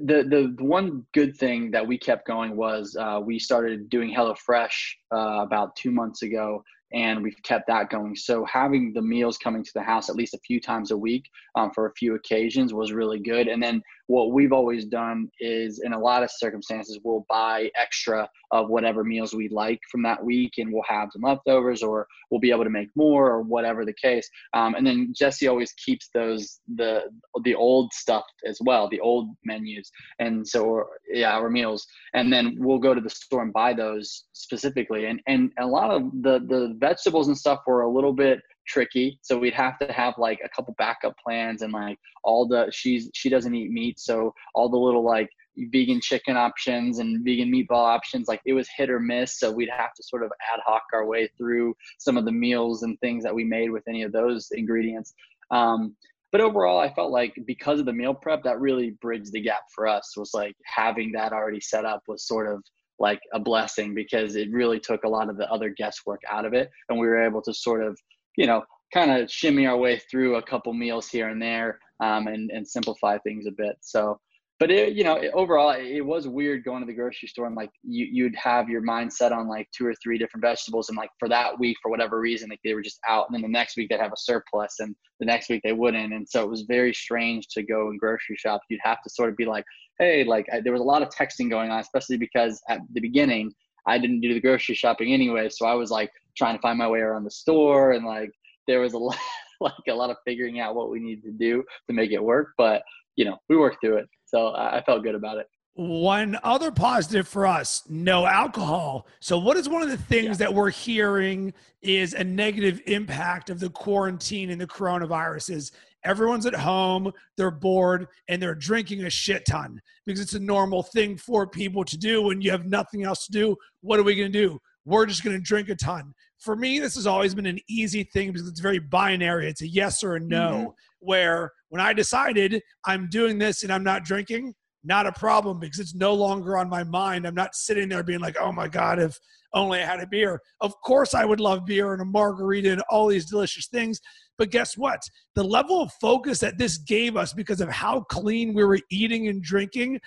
the, the, the one good thing that we kept going was uh, we started doing HelloFresh uh, about two months ago, and we've kept that going. So having the meals coming to the house at least a few times a week um, for a few occasions was really good. And then what we've always done is, in a lot of circumstances, we'll buy extra of whatever meals we like from that week, and we'll have some leftovers, or we'll be able to make more, or whatever the case. Um, and then Jesse always keeps those the the old stuff as well, the old menus, and so yeah, our meals. And then we'll go to the store and buy those specifically. And and a lot of the the vegetables and stuff were a little bit tricky. So we'd have to have like a couple backup plans and like all the she's she doesn't eat meat. So all the little like vegan chicken options and vegan meatball options like it was hit or miss. So we'd have to sort of ad hoc our way through some of the meals and things that we made with any of those ingredients. Um, but overall i felt like because of the meal prep that really bridged the gap for us was like having that already set up was sort of like a blessing because it really took a lot of the other guesswork out of it. And we were able to sort of you know kind of shimmy our way through a couple meals here and there um, and and simplify things a bit. So but it, you know it, overall it was weird going to the grocery store and like you, you'd have your mind set on like two or three different vegetables and like for that week for whatever reason like they were just out. And then the next week they'd have a surplus and the next week they wouldn't. And so it was very strange to go and grocery shop. You'd have to sort of be like hey, like I, there was a lot of texting going on, especially because at the beginning I didn't do the grocery shopping anyway, so I was like trying to find my way around the store and like there was a lot, (laughs) like a lot of figuring out what we needed to do to make it work, but you know we worked through it, so I, I felt good about it. One other positive for us, no alcohol. So, what is one of the things yeah. that we're hearing is a negative impact of the quarantine and the coronavirus is everyone's at home, they're bored, and they're drinking a shit ton because it's a normal thing for people to do when you have nothing else to do. What are we going to do? We're just going to drink a ton. For me, this has always been an easy thing because it's very binary. It's a yes or a no. Mm-hmm. Where when I decided I'm doing this and I'm not drinking, not a problem because it's no longer on my mind. I'm not sitting there being like, oh my God, if only I had a beer. Of course, I would love beer and a margarita and all these delicious things. But guess what? The level of focus that this gave us because of how clean we were eating and drinking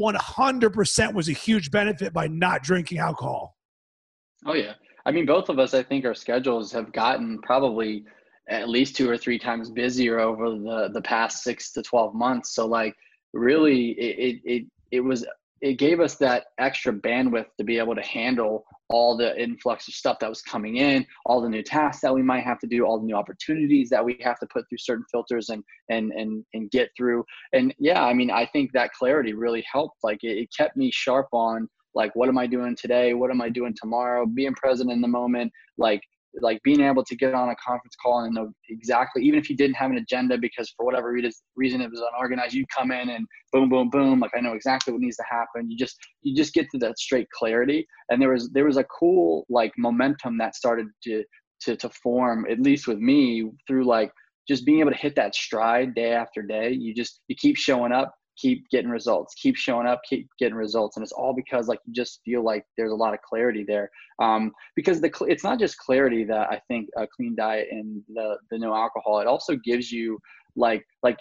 100% was a huge benefit by not drinking alcohol. Oh, yeah. I mean, both of us, I think our schedules have gotten probably at least two or three times busier over the, the past six to 12 months. So, like, really it, it it was it gave us that extra bandwidth to be able to handle all the influx of stuff that was coming in, all the new tasks that we might have to do, all the new opportunities that we have to put through certain filters and and and and get through. And yeah, I mean, I think that clarity really helped. Like it, it kept me sharp on like what am I doing today? What am I doing tomorrow? Being present in the moment, like like being able to get on a conference call and know exactly even if you didn't have an agenda because for whatever reason it was unorganized you come in and boom boom boom like i know exactly what needs to happen you just you just get to that straight clarity and there was there was a cool like momentum that started to to to form at least with me through like just being able to hit that stride day after day you just you keep showing up keep getting results, keep showing up, keep getting results. And it's all because like you just feel like there's a lot of clarity there. Um, because the it's not just clarity that I think a clean diet and the the no alcohol. It also gives you like like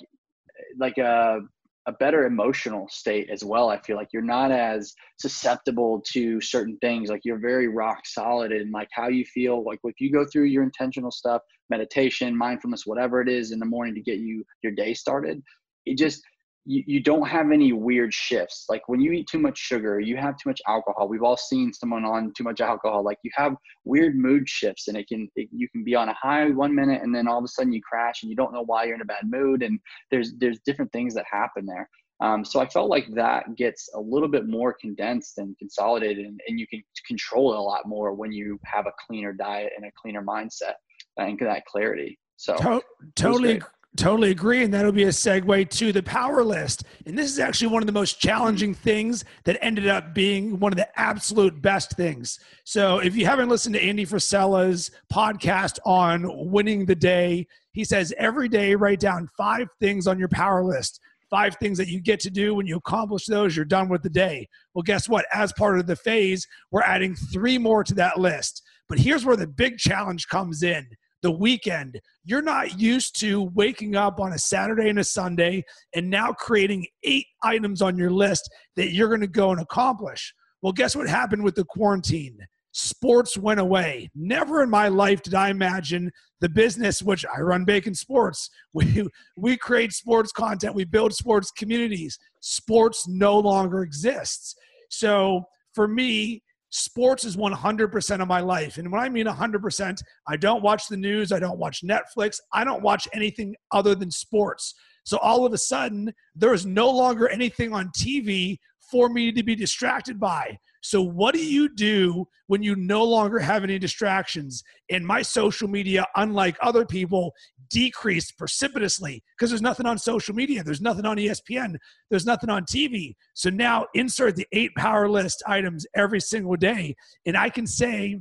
like a a better emotional state as well. I feel like you're not as susceptible to certain things. Like you're very rock solid in like how you feel. Like if you go through your intentional stuff, meditation, mindfulness, whatever it is in the morning to get you your day started, it just you, you don't have any weird shifts. Like when you eat too much sugar, you have too much alcohol. We've all seen someone on too much alcohol. Like you have weird mood shifts, and it can it, you can be on a high one minute, and then all of a sudden you crash, and you don't know why you're in a bad mood. And there's there's different things that happen there. Um, so I felt like that gets a little bit more condensed and consolidated, and, and you can control it a lot more when you have a cleaner diet and a cleaner mindset and that clarity. So to- totally Totally agree. And that'll be a segue to the power list. And this is actually one of the most challenging things that ended up being one of the absolute best things. So if you haven't listened to Andy Frisella's podcast on winning the day, he says every day write down five things on your power list. Five things that you get to do. When you accomplish those, you're done with the day. Well, guess what? As part of the phase, we're adding three more to that list. But here's where the big challenge comes in the weekend. You're not used to waking up on a Saturday and a Sunday and now creating eight items on your list that you're going to go and accomplish. Well, guess what happened with the quarantine? Sports went away. Never in my life did I imagine the business, which I run Bacon Sports. (laughs) We, we create sports content, we build sports communities. Sports no longer exists. So for me, sports is 100% of my life. And when I mean 100%, I don't watch the news, I don't watch Netflix, I don't watch anything other than sports. So all of a sudden, there is no longer anything on TV for me to be distracted by. So, what do you do when you no longer have any distractions? And my social media, unlike other people, decreased precipitously because there's nothing on social media, there's nothing on ESPN, there's nothing on TV. So now insert the eight power list items every single day. And I can say,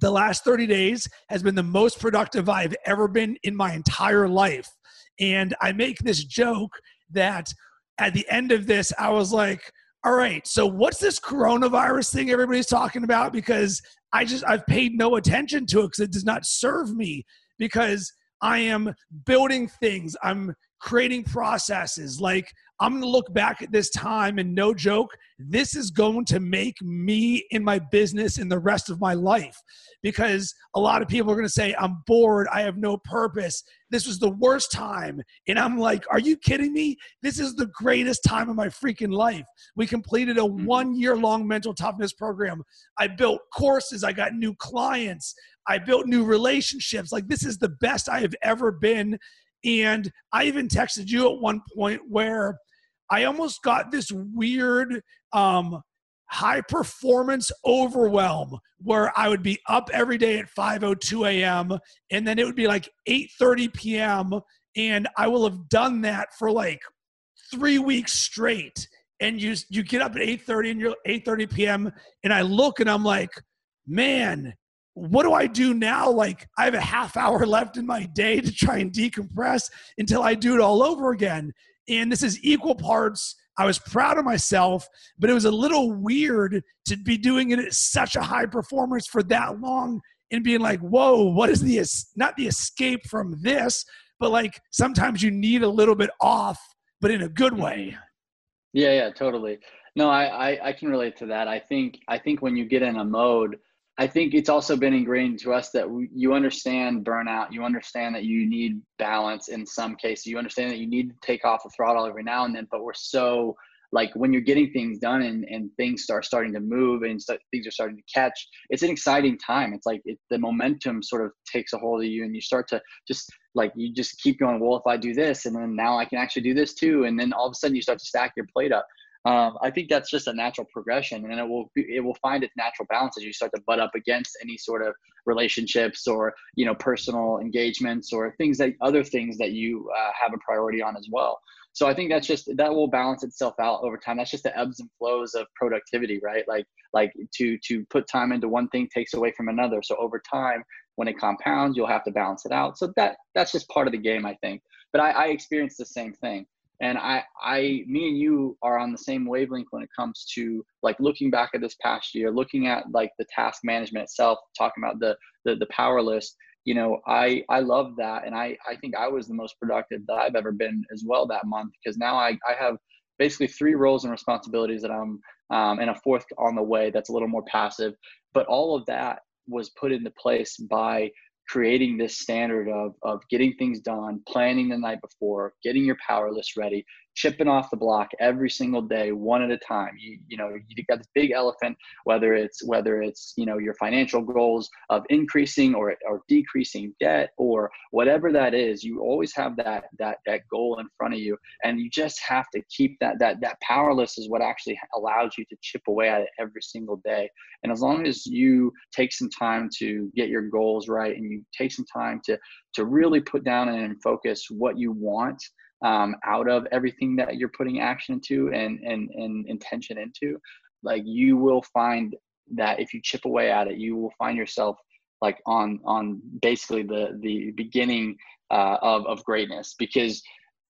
the last 30 days has been the most productive I've ever been in my entire life. And I make this joke that at the end of this, I was like, all right, so what's this coronavirus thing everybody's talking about? Because I just, I've paid no attention to it because it does not serve me because I am building things. I'm creating processes. Like I'm going to look back at this time and no joke, this is going to make me in my business in the rest of my life because a lot of people are going to say, I'm bored. I have no purpose. This was the worst time. And I'm like, are you kidding me? This is the greatest time of my freaking life. We completed a mm-hmm. one year long mental toughness program. I built courses. I got new clients. I built new relationships. Like, this is the best I have ever been. And I even texted you at one point where I almost got this weird um, high performance overwhelm where I would be up every day at 5:02 a.m. and then it would be like 8:30 p.m. and I will have done that for like 3 weeks straight and you you get up at 8:30 and you're 8:30 p.m. and I look and I'm like man what do I do now? Like, I have a half hour (laughs) left in my day to try and decompress until I do it all over again. And this is equal parts. I was proud of myself, but it was a little weird to be doing it at such a high performance for that long and being like, whoa, what is the, not the escape from this, but like sometimes you need a little bit off, but in a good mm-hmm. way. Yeah, yeah, totally. No, I, I, I can relate to that. I think, I think when you get in a mode, I think it's also been ingrained to us that you understand burnout. You understand that you need balance in some cases. You understand that you need to take off the throttle every now and then. But we're so like when you're getting things done and, and things start starting to move and st- things are starting to catch, it's an exciting time. It's like it, the momentum sort of takes a hold of you and you start to just like you just keep going. Well, if I do this and then now I can actually do this too, and then all of a sudden you start to stack your plate up um, I think that's just a natural progression, and it will it will find its natural balance as you start to butt up against any sort of relationships or you know personal engagements or things that other things that you uh, have a priority on as well. So I think that's just that will balance itself out over time. That's just the ebbs and flows of productivity, right? Like like to to put time into one thing takes away from another. So over time, when it compounds, you'll have to balance it out. So that that's just part of the game, I think. But I, I experienced the same thing and i i me and you are on the same wavelength when it comes to like looking back at this past year looking at like the task management itself talking about the the, the power list you know i i love that. And i i think i was the most productive that i've ever been as well that month because now i i have basically three roles and responsibilities that i'm um, and a fourth on the way that's a little more passive. But all of that was put into place by creating this standard of, of getting things done, planning the night before, getting your power list ready, chipping off the block every single day one at a time. You you know you got this big elephant whether it's whether it's you know your financial goals of increasing or or decreasing debt or whatever that is you always have that that that goal in front of you. And you just have to keep that that that power list is what actually allows you to chip away at it every single day. And as long as you take some time to get your goals right and you take some time to to really put down and focus what you want um, out of everything that you're putting action into and, and, and intention into, like you will find that if you chip away at it, you will find yourself like on on basically the the beginning uh, of of greatness because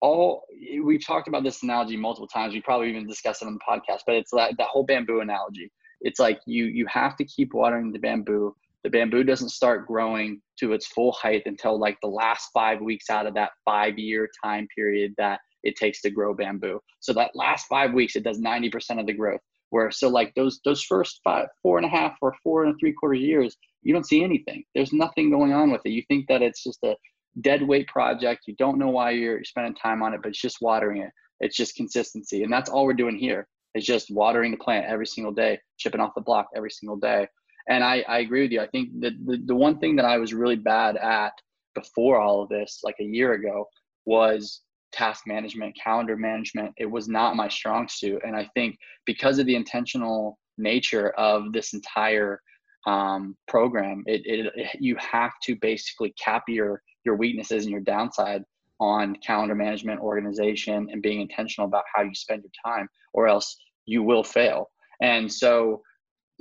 all we've talked about this analogy multiple times. We probably even discussed it on the podcast, but it's that that whole bamboo analogy. It's like you you have to keep watering the bamboo the bamboo doesn't start growing to its full height until like the last five weeks out of that five year time period that it takes to grow bamboo. So that last five weeks, it does 90% of the growth. Where so like those those first five, four and a half or four and three quarter years, you don't see anything. There's nothing going on with it. You think that it's just a dead weight project. You don't know why you're spending time on it, but it's just watering it. It's just consistency. And that's all we're doing here. It's just watering the plant every single day, chipping off the block every single day. And I, I agree with you. I think that the, the one thing that I was really bad at before all of this, like a year ago, was task management, calendar management. It was not my strong suit. And I think because of the intentional nature of this entire um, program, it, it, it, you have to basically cap your, your weaknesses and your downside on calendar management, organization, and being intentional about how you spend your time, or else you will fail. And so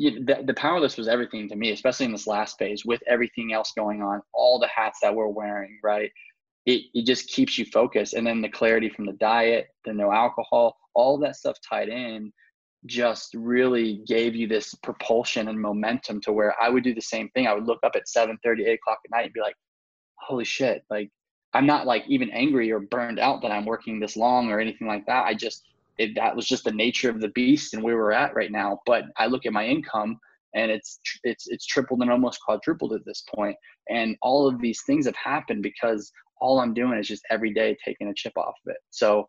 you, the, the was everything to me, especially in this last phase with everything else going on, all the hats that we're wearing, right? It, it just keeps you focused. And then the clarity from the diet, the no alcohol, all that stuff tied in just really gave you this propulsion and momentum to where I would do the same thing. I would look up at 7 30, 8 o'clock at night and be like, holy shit, like I'm not like even angry or burned out that I'm working this long or anything like that. I just it, that was just the nature of the beast and where we're at right now. But I look at my income and it's it's it's tripled and almost quadrupled at this point. And all of these things have happened because all I'm doing is just every day taking a chip off of it. So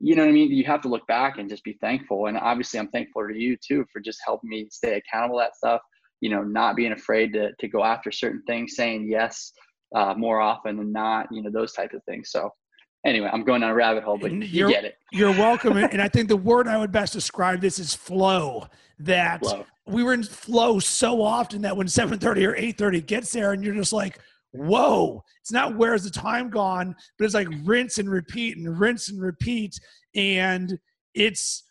you know what I mean? You have to look back and just be thankful. And obviously I'm thankful to you too for just helping me stay accountable that stuff, you know, not being afraid to to go after certain things, saying yes uh, more often than not, you know, those types of things. So anyway, I'm going down a rabbit hole, but you get it. You're welcome. (laughs) and I think the word I would best describe this is flow. That flow. we were in flow so often that when 7:30 or 8:30 gets there, and you're just like, whoa, it's not where's the time gone, but it's like rinse and repeat and rinse and repeat. And it's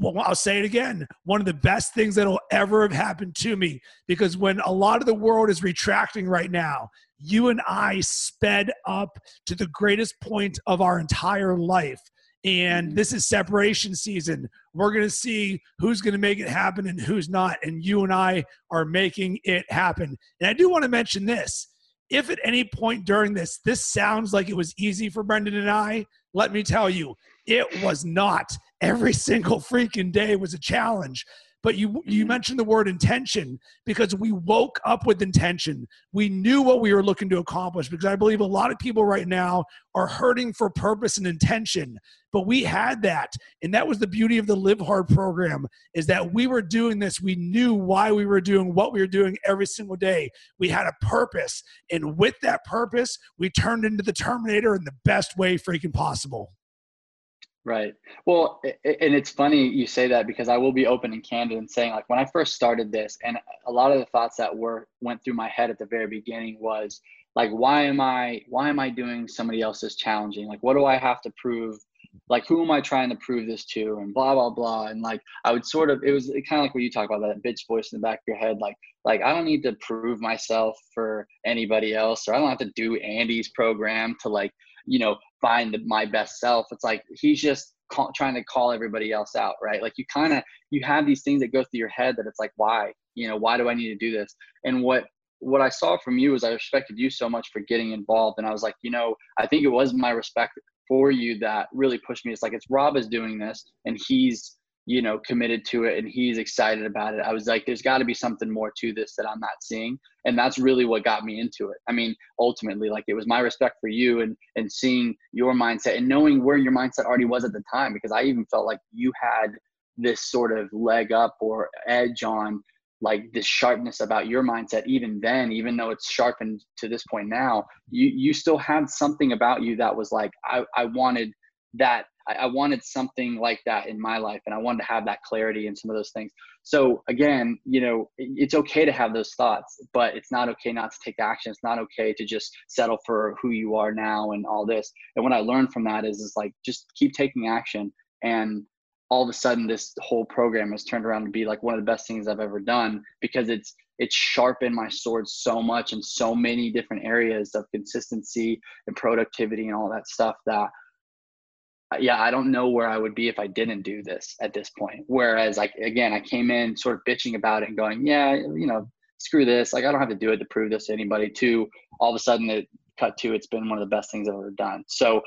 well, I'll say it again. One of the best things that'll ever have happened to me because when a lot of the world is retracting right now, you and I sped up to the greatest point of our entire life. And mm-hmm. this is separation season. We're going to see who's going to make it happen and who's not. And you and I are making it happen. And I do want to mention this. If at any point during this, this sounds like it was easy for Brendan and I, let me tell you, it was not. Every single freaking day was a challenge. But you you mm-hmm. mentioned the word intention because we woke up with intention. We knew what we were looking to accomplish because I believe a lot of people right now are hurting for purpose and intention. But we had that. And that was the beauty of the Live Hard program is that we were doing this. We knew why we were doing what we were doing every single day. We had a purpose. And with that purpose, we turned into the Terminator in the best way freaking possible. Right. Well, and it's funny you say that because I will be open and candid and saying like when I first started this, and a lot of the thoughts that were went through my head at the very beginning was like, why am I why am I doing somebody else's challenging? Like, what do I have to prove? Like, who am I trying to prove this to? And blah blah blah. And like, I would sort of it was kind of like what you talk about that bitch voice in the back of your head. Like, like I don't need to prove myself for anybody else, or I don't have to do Andy's program to like you know find my best self. It's like he's just call, trying to call everybody else out right? Like you kind of you have these things that go through your head that it's like why? You know why do i need to do this? And what what i saw from you is i respected you so much for getting involved and i was like you know i think it was my respect for you that really pushed me. It's like it's rob is doing this and he's you know, committed to it and he's excited about it. I was like, there's got to be something more to this that I'm not seeing. And that's really what got me into it. I mean, ultimately, like it was my respect for you and and seeing your mindset and knowing where your mindset already was at the time, because I even felt like you had this sort of leg up or edge on like this sharpness about your mindset even then even though it's sharpened to this point now you you still had something about you that was like i i wanted that I, I wanted something like that in my life and I wanted to have that clarity and some of those things. So again, you know, it's okay to have those thoughts, but it's not okay not to take action. It's not okay to just settle for who you are now and all this. And what I learned from that is, is like, just keep taking action. And all of a sudden this whole program has turned around to be like one of the best things I've ever done because it's it's sharpened my sword so much in so many different areas of consistency and productivity and all that stuff that yeah, I don't know where I would be if I didn't do this at this point. Whereas, like again, I came in sort of bitching about it and going, yeah, you know, screw this. Like I don't have to do it to prove this to anybody. To all of a sudden, it cut to it's been one of the best things I've ever done. So,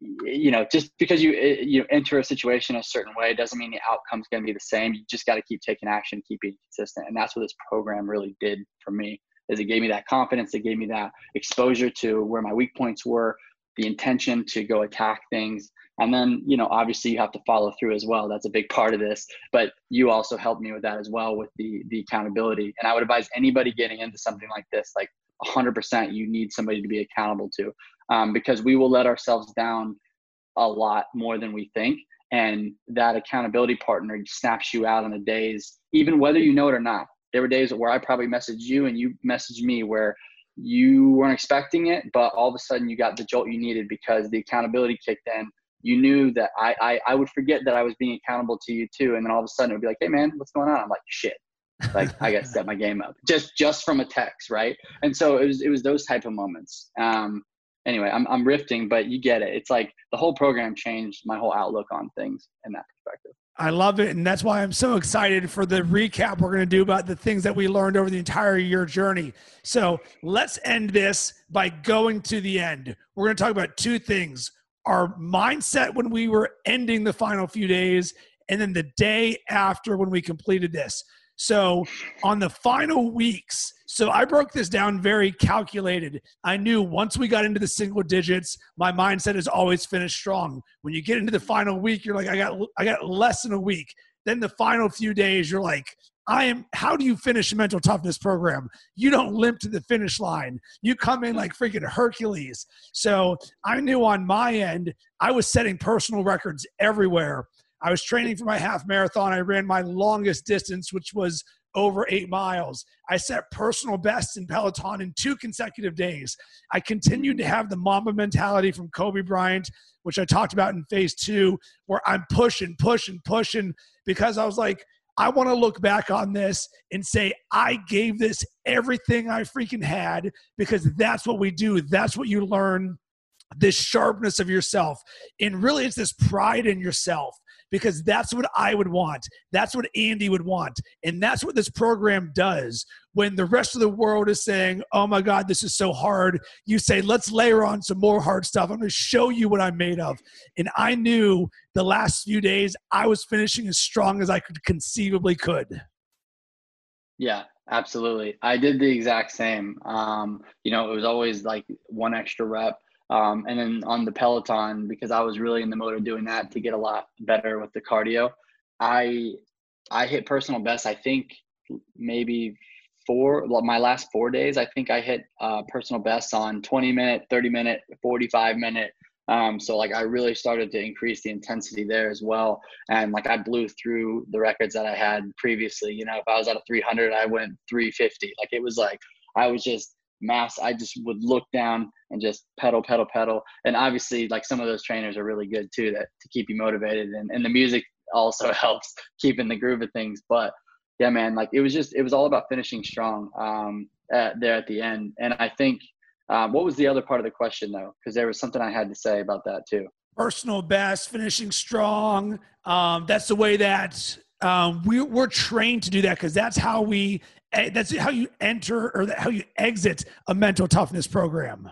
you know, just because you eh, you enter a situation a certain way doesn't mean the outcome's going to be the same. You just got to keep taking action, keep being consistent, and that's what this program really did for me. Is it gave me that confidence, it gave me that exposure to where my weak points were, the intention to go attack things. And then you know obviously you have to follow through as well. That's a big part of this. But you also helped me with that as well with the the accountability. And i would advise anybody getting into something like this like 100% you need somebody to be accountable to um, because we will let ourselves down a lot more than we think. And that accountability partner snaps you out on the days even whether you know it or not. There were days where i probably messaged you and you messaged me where you weren't expecting it, but all of a sudden you got the jolt you needed because the accountability kicked in. You knew that I, I, I would forget that I was being accountable to you too. And then all of a sudden it would be like, hey man, what's going on? I'm like, shit. Like I got to step my game up just, just from a text. Right. And so it was, it was those type of moments. Um, anyway, I'm, I'm rifting, but you get it. It's like the whole program changed my whole outlook on things in that perspective. I love it. And that's why I'm so excited for the recap we're going to do about the things that we learned over the entire year journey. So let's end this by going to the end. We're going to talk about two things our mindset when we were ending the final few days, and then the day after when we completed this. So on the final weeks, so I broke this down very calculated. I knew once we got into the single digits, my mindset is always finish strong. When you get into the final week, you're like, I got I got less than a week. Then the final few days, you're like, I am how do you finish a mental toughness program? You don't limp to the finish line. You come in like freaking Hercules. So I knew on my end, I was setting personal records everywhere. I was training for my half marathon. I ran my longest distance, which was over eight miles. I set personal bests in Peloton in two consecutive days. I continued to mm. have the Mamba mentality from Kobe Bryant, which I talked about in phase two, where I'm pushing, pushing, pushing because I was like, I want to look back on this and say, I gave this everything I freaking had because that's what we do. That's what you learn this sharpness of yourself. And really, it's this pride in yourself because that's what I would want. That's what Andy would want. And that's what this program does. When the rest of the world is saying, oh my God, this is so hard, you say, let's layer on some more hard stuff. I'm going to show you what I'm made of. And I knew the last few days I was finishing as strong as I could conceivably could. Yeah, absolutely. I did the exact same. Um, you know, it was always like one extra rep um, and then on the Peloton, because I was really in the mode of doing that to get a lot better with the cardio, I I hit personal best. I think maybe four my last four days. I think I hit uh, personal best on 20 minute, 30 minute, 45 minute. Um, so like I really started to increase the intensity there as well, and like I blew through the records that I had previously. You know, if I was at a 300, I went 350. Like it was like I was just mass i just would look down and just pedal pedal pedal. And obviously like some of those trainers are really good too that to keep you motivated. And, and the music also (laughs) helps keeping the groove of things. But yeah man like it was just it was all about finishing strong um at, there at the end. And i think um, what was the other part of the question though? Because there was something i had to say about that too. Personal best finishing strong. Um, that's the way that um, we, we're trained to do that because that's how we that's how you enter or how you exit a mental toughness program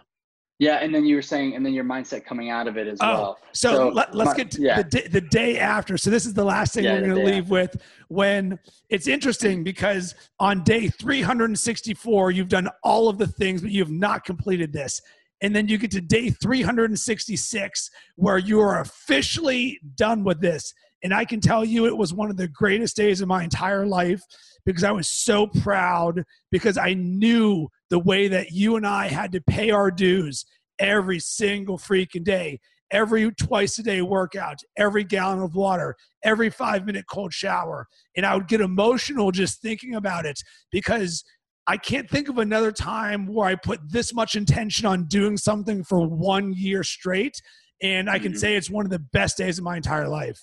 Yeah, and then you were saying, and then your mindset coming out of it as oh, well. So, so let, us get to yeah. the, day, the day after. So this is the last thing yeah, we're going to leave after. with. When it's interesting because on day 364, you've done all of the things, but you have not completed this. And then you get to day 366 where you are officially done with this. And I can tell you it was one of the greatest days of my entire life because I was so proud because I knew the way that you and I had to pay our dues every single freaking day, every twice a day workout, every gallon of water, every five minute cold shower. And I would get emotional just thinking about it because I can't think of another time where I put this much intention on doing something for one year straight. And I can mm-hmm. say it's one of the best days of my entire life.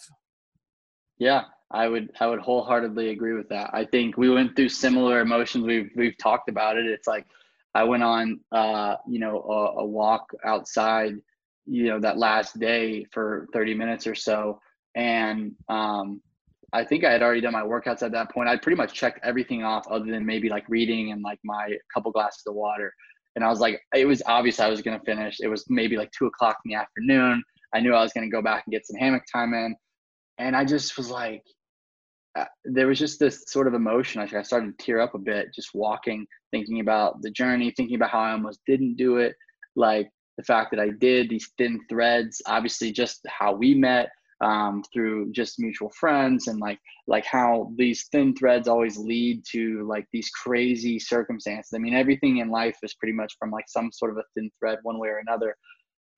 Yeah, I would I would wholeheartedly agree with that. I think we went through similar emotions. We've we've talked about it. It's like I went on uh, you know a, a, walk outside you know that last day for 30 minutes or so, and um, I think I had already done my workouts at that point. I pretty much checked everything off other than maybe like reading and like my couple glasses of water. And I was like, it was obvious I was going to finish. It was maybe like two o'clock in the afternoon. I knew I was going to go back and get some hammock time in. And I just was like, uh, there was just this sort of emotion. I started to tear up a bit just walking, thinking about the journey, thinking about how I almost didn't do it, like the fact that I did these thin threads, obviously just how we met um, through just mutual friends and like like how these thin threads always lead to like these crazy circumstances. I mean, everything in life is pretty much from like some sort of a thin thread, one way or another.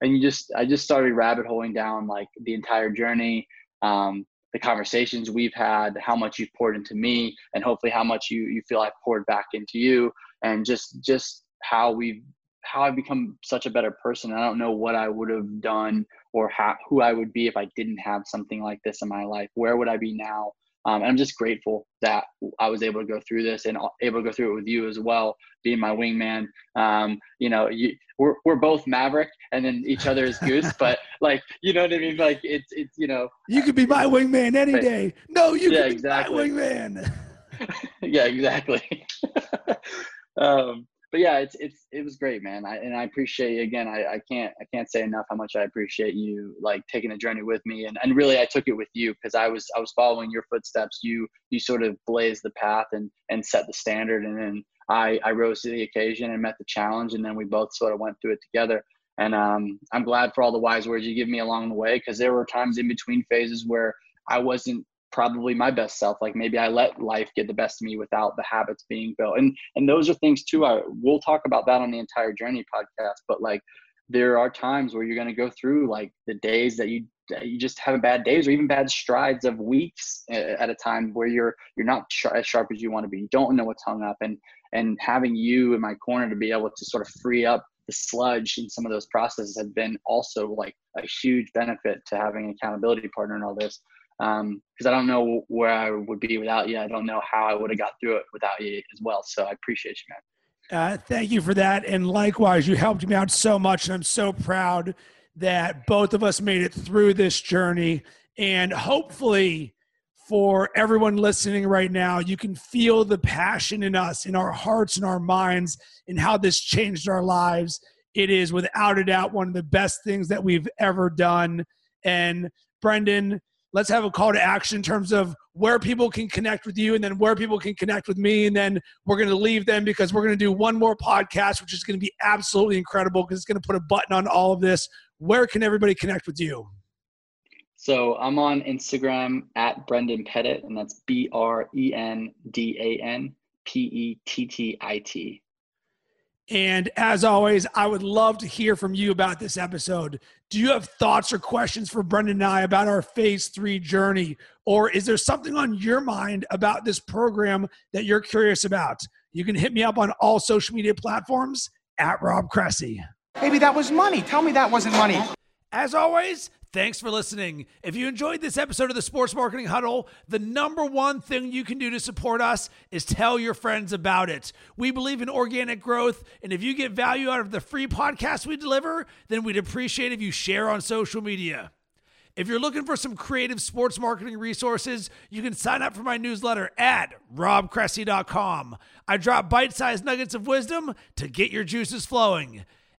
And you just I just started rabbit holing down like the entire journey. Um, the conversations we've had, how much you've poured into me, and hopefully how much you you feel I've poured back into you, and just just how we've how I've become such a better person. I don't know what I would have done or how, who I would be if I didn't have something like this in my life. Where would I be now? Um, and I'm just grateful that I was able to go through this and able to go through it with you as well, being my wingman. Um, you know, you, we're we're both Maverick, and then each other is Goose. (laughs) but like, you know what I mean? Like, it's it's you know. You could be my wingman any day. No, you yeah, could be exactly. my wingman. (laughs) yeah, exactly. (laughs) um, but yeah, it's it's it was great, man. I, and I appreciate you again. I, I can't I can't say enough how much I appreciate you like taking the journey with me. And and really, I took it with you because I was I was following your footsteps. You you sort of blazed the path and and set the standard, and then I I rose to the occasion and met the challenge, and then we both sort of went through it together. And um, I'm glad for all the wise words you give me along the way because there were times in between phases where I wasn't probably my best self like maybe i let life get the best of me without the habits being built. And and those are things too i we'll talk about that on the entire journey podcast but like there are times where you're going to go through like the days that you you just have bad days or even bad strides of weeks eh, at a time where you're you're not as sharp as you want to be. You don't know what's hung up. And and having you in my corner to be able to sort of free up the sludge in some of those processes has been also like a huge benefit to having an accountability partner and all this because um, I don't know where I would be without you. I don't know how I would have got through it without you as well. So I appreciate you, man. Uh, thank you for that. And likewise, you helped me out so much. And I'm so proud that both of us made it through this journey. And hopefully, for everyone listening right now, you can feel the passion in us, in our hearts and our minds, and how this changed our lives. It is without a doubt one of the best things that we've ever done. And Brendan, let's have a call to action in terms of where people can connect with you and then where people can connect with me. And then we're going to leave them because we're going to do one more podcast, which is going to be absolutely incredible because it's going to put a button on all of this. Where can everybody connect with you? So I'm on Instagram at Brendan Pettit, and that's B R E N D A N P E T T I T. And as always, I would love to hear from you about this episode. Do you have thoughts or questions for Brendan and I about our phase three journey? Or is there something on your mind about this program that you're curious about? You can hit me up on all social media platforms at Rob Cressy. Maybe that was money. Tell me that wasn't money. As always, Thanks for listening. If you enjoyed this episode of the Sports Marketing Huddle, the number one thing you can do to support us is tell your friends about it. We believe in organic growth, and if you get value out of the free podcast we deliver, then we'd appreciate if you share on social media. If you're looking for some creative sports marketing resources, you can sign up for my newsletter at robcressy.com. I drop bite sized nuggets of wisdom to get your juices flowing.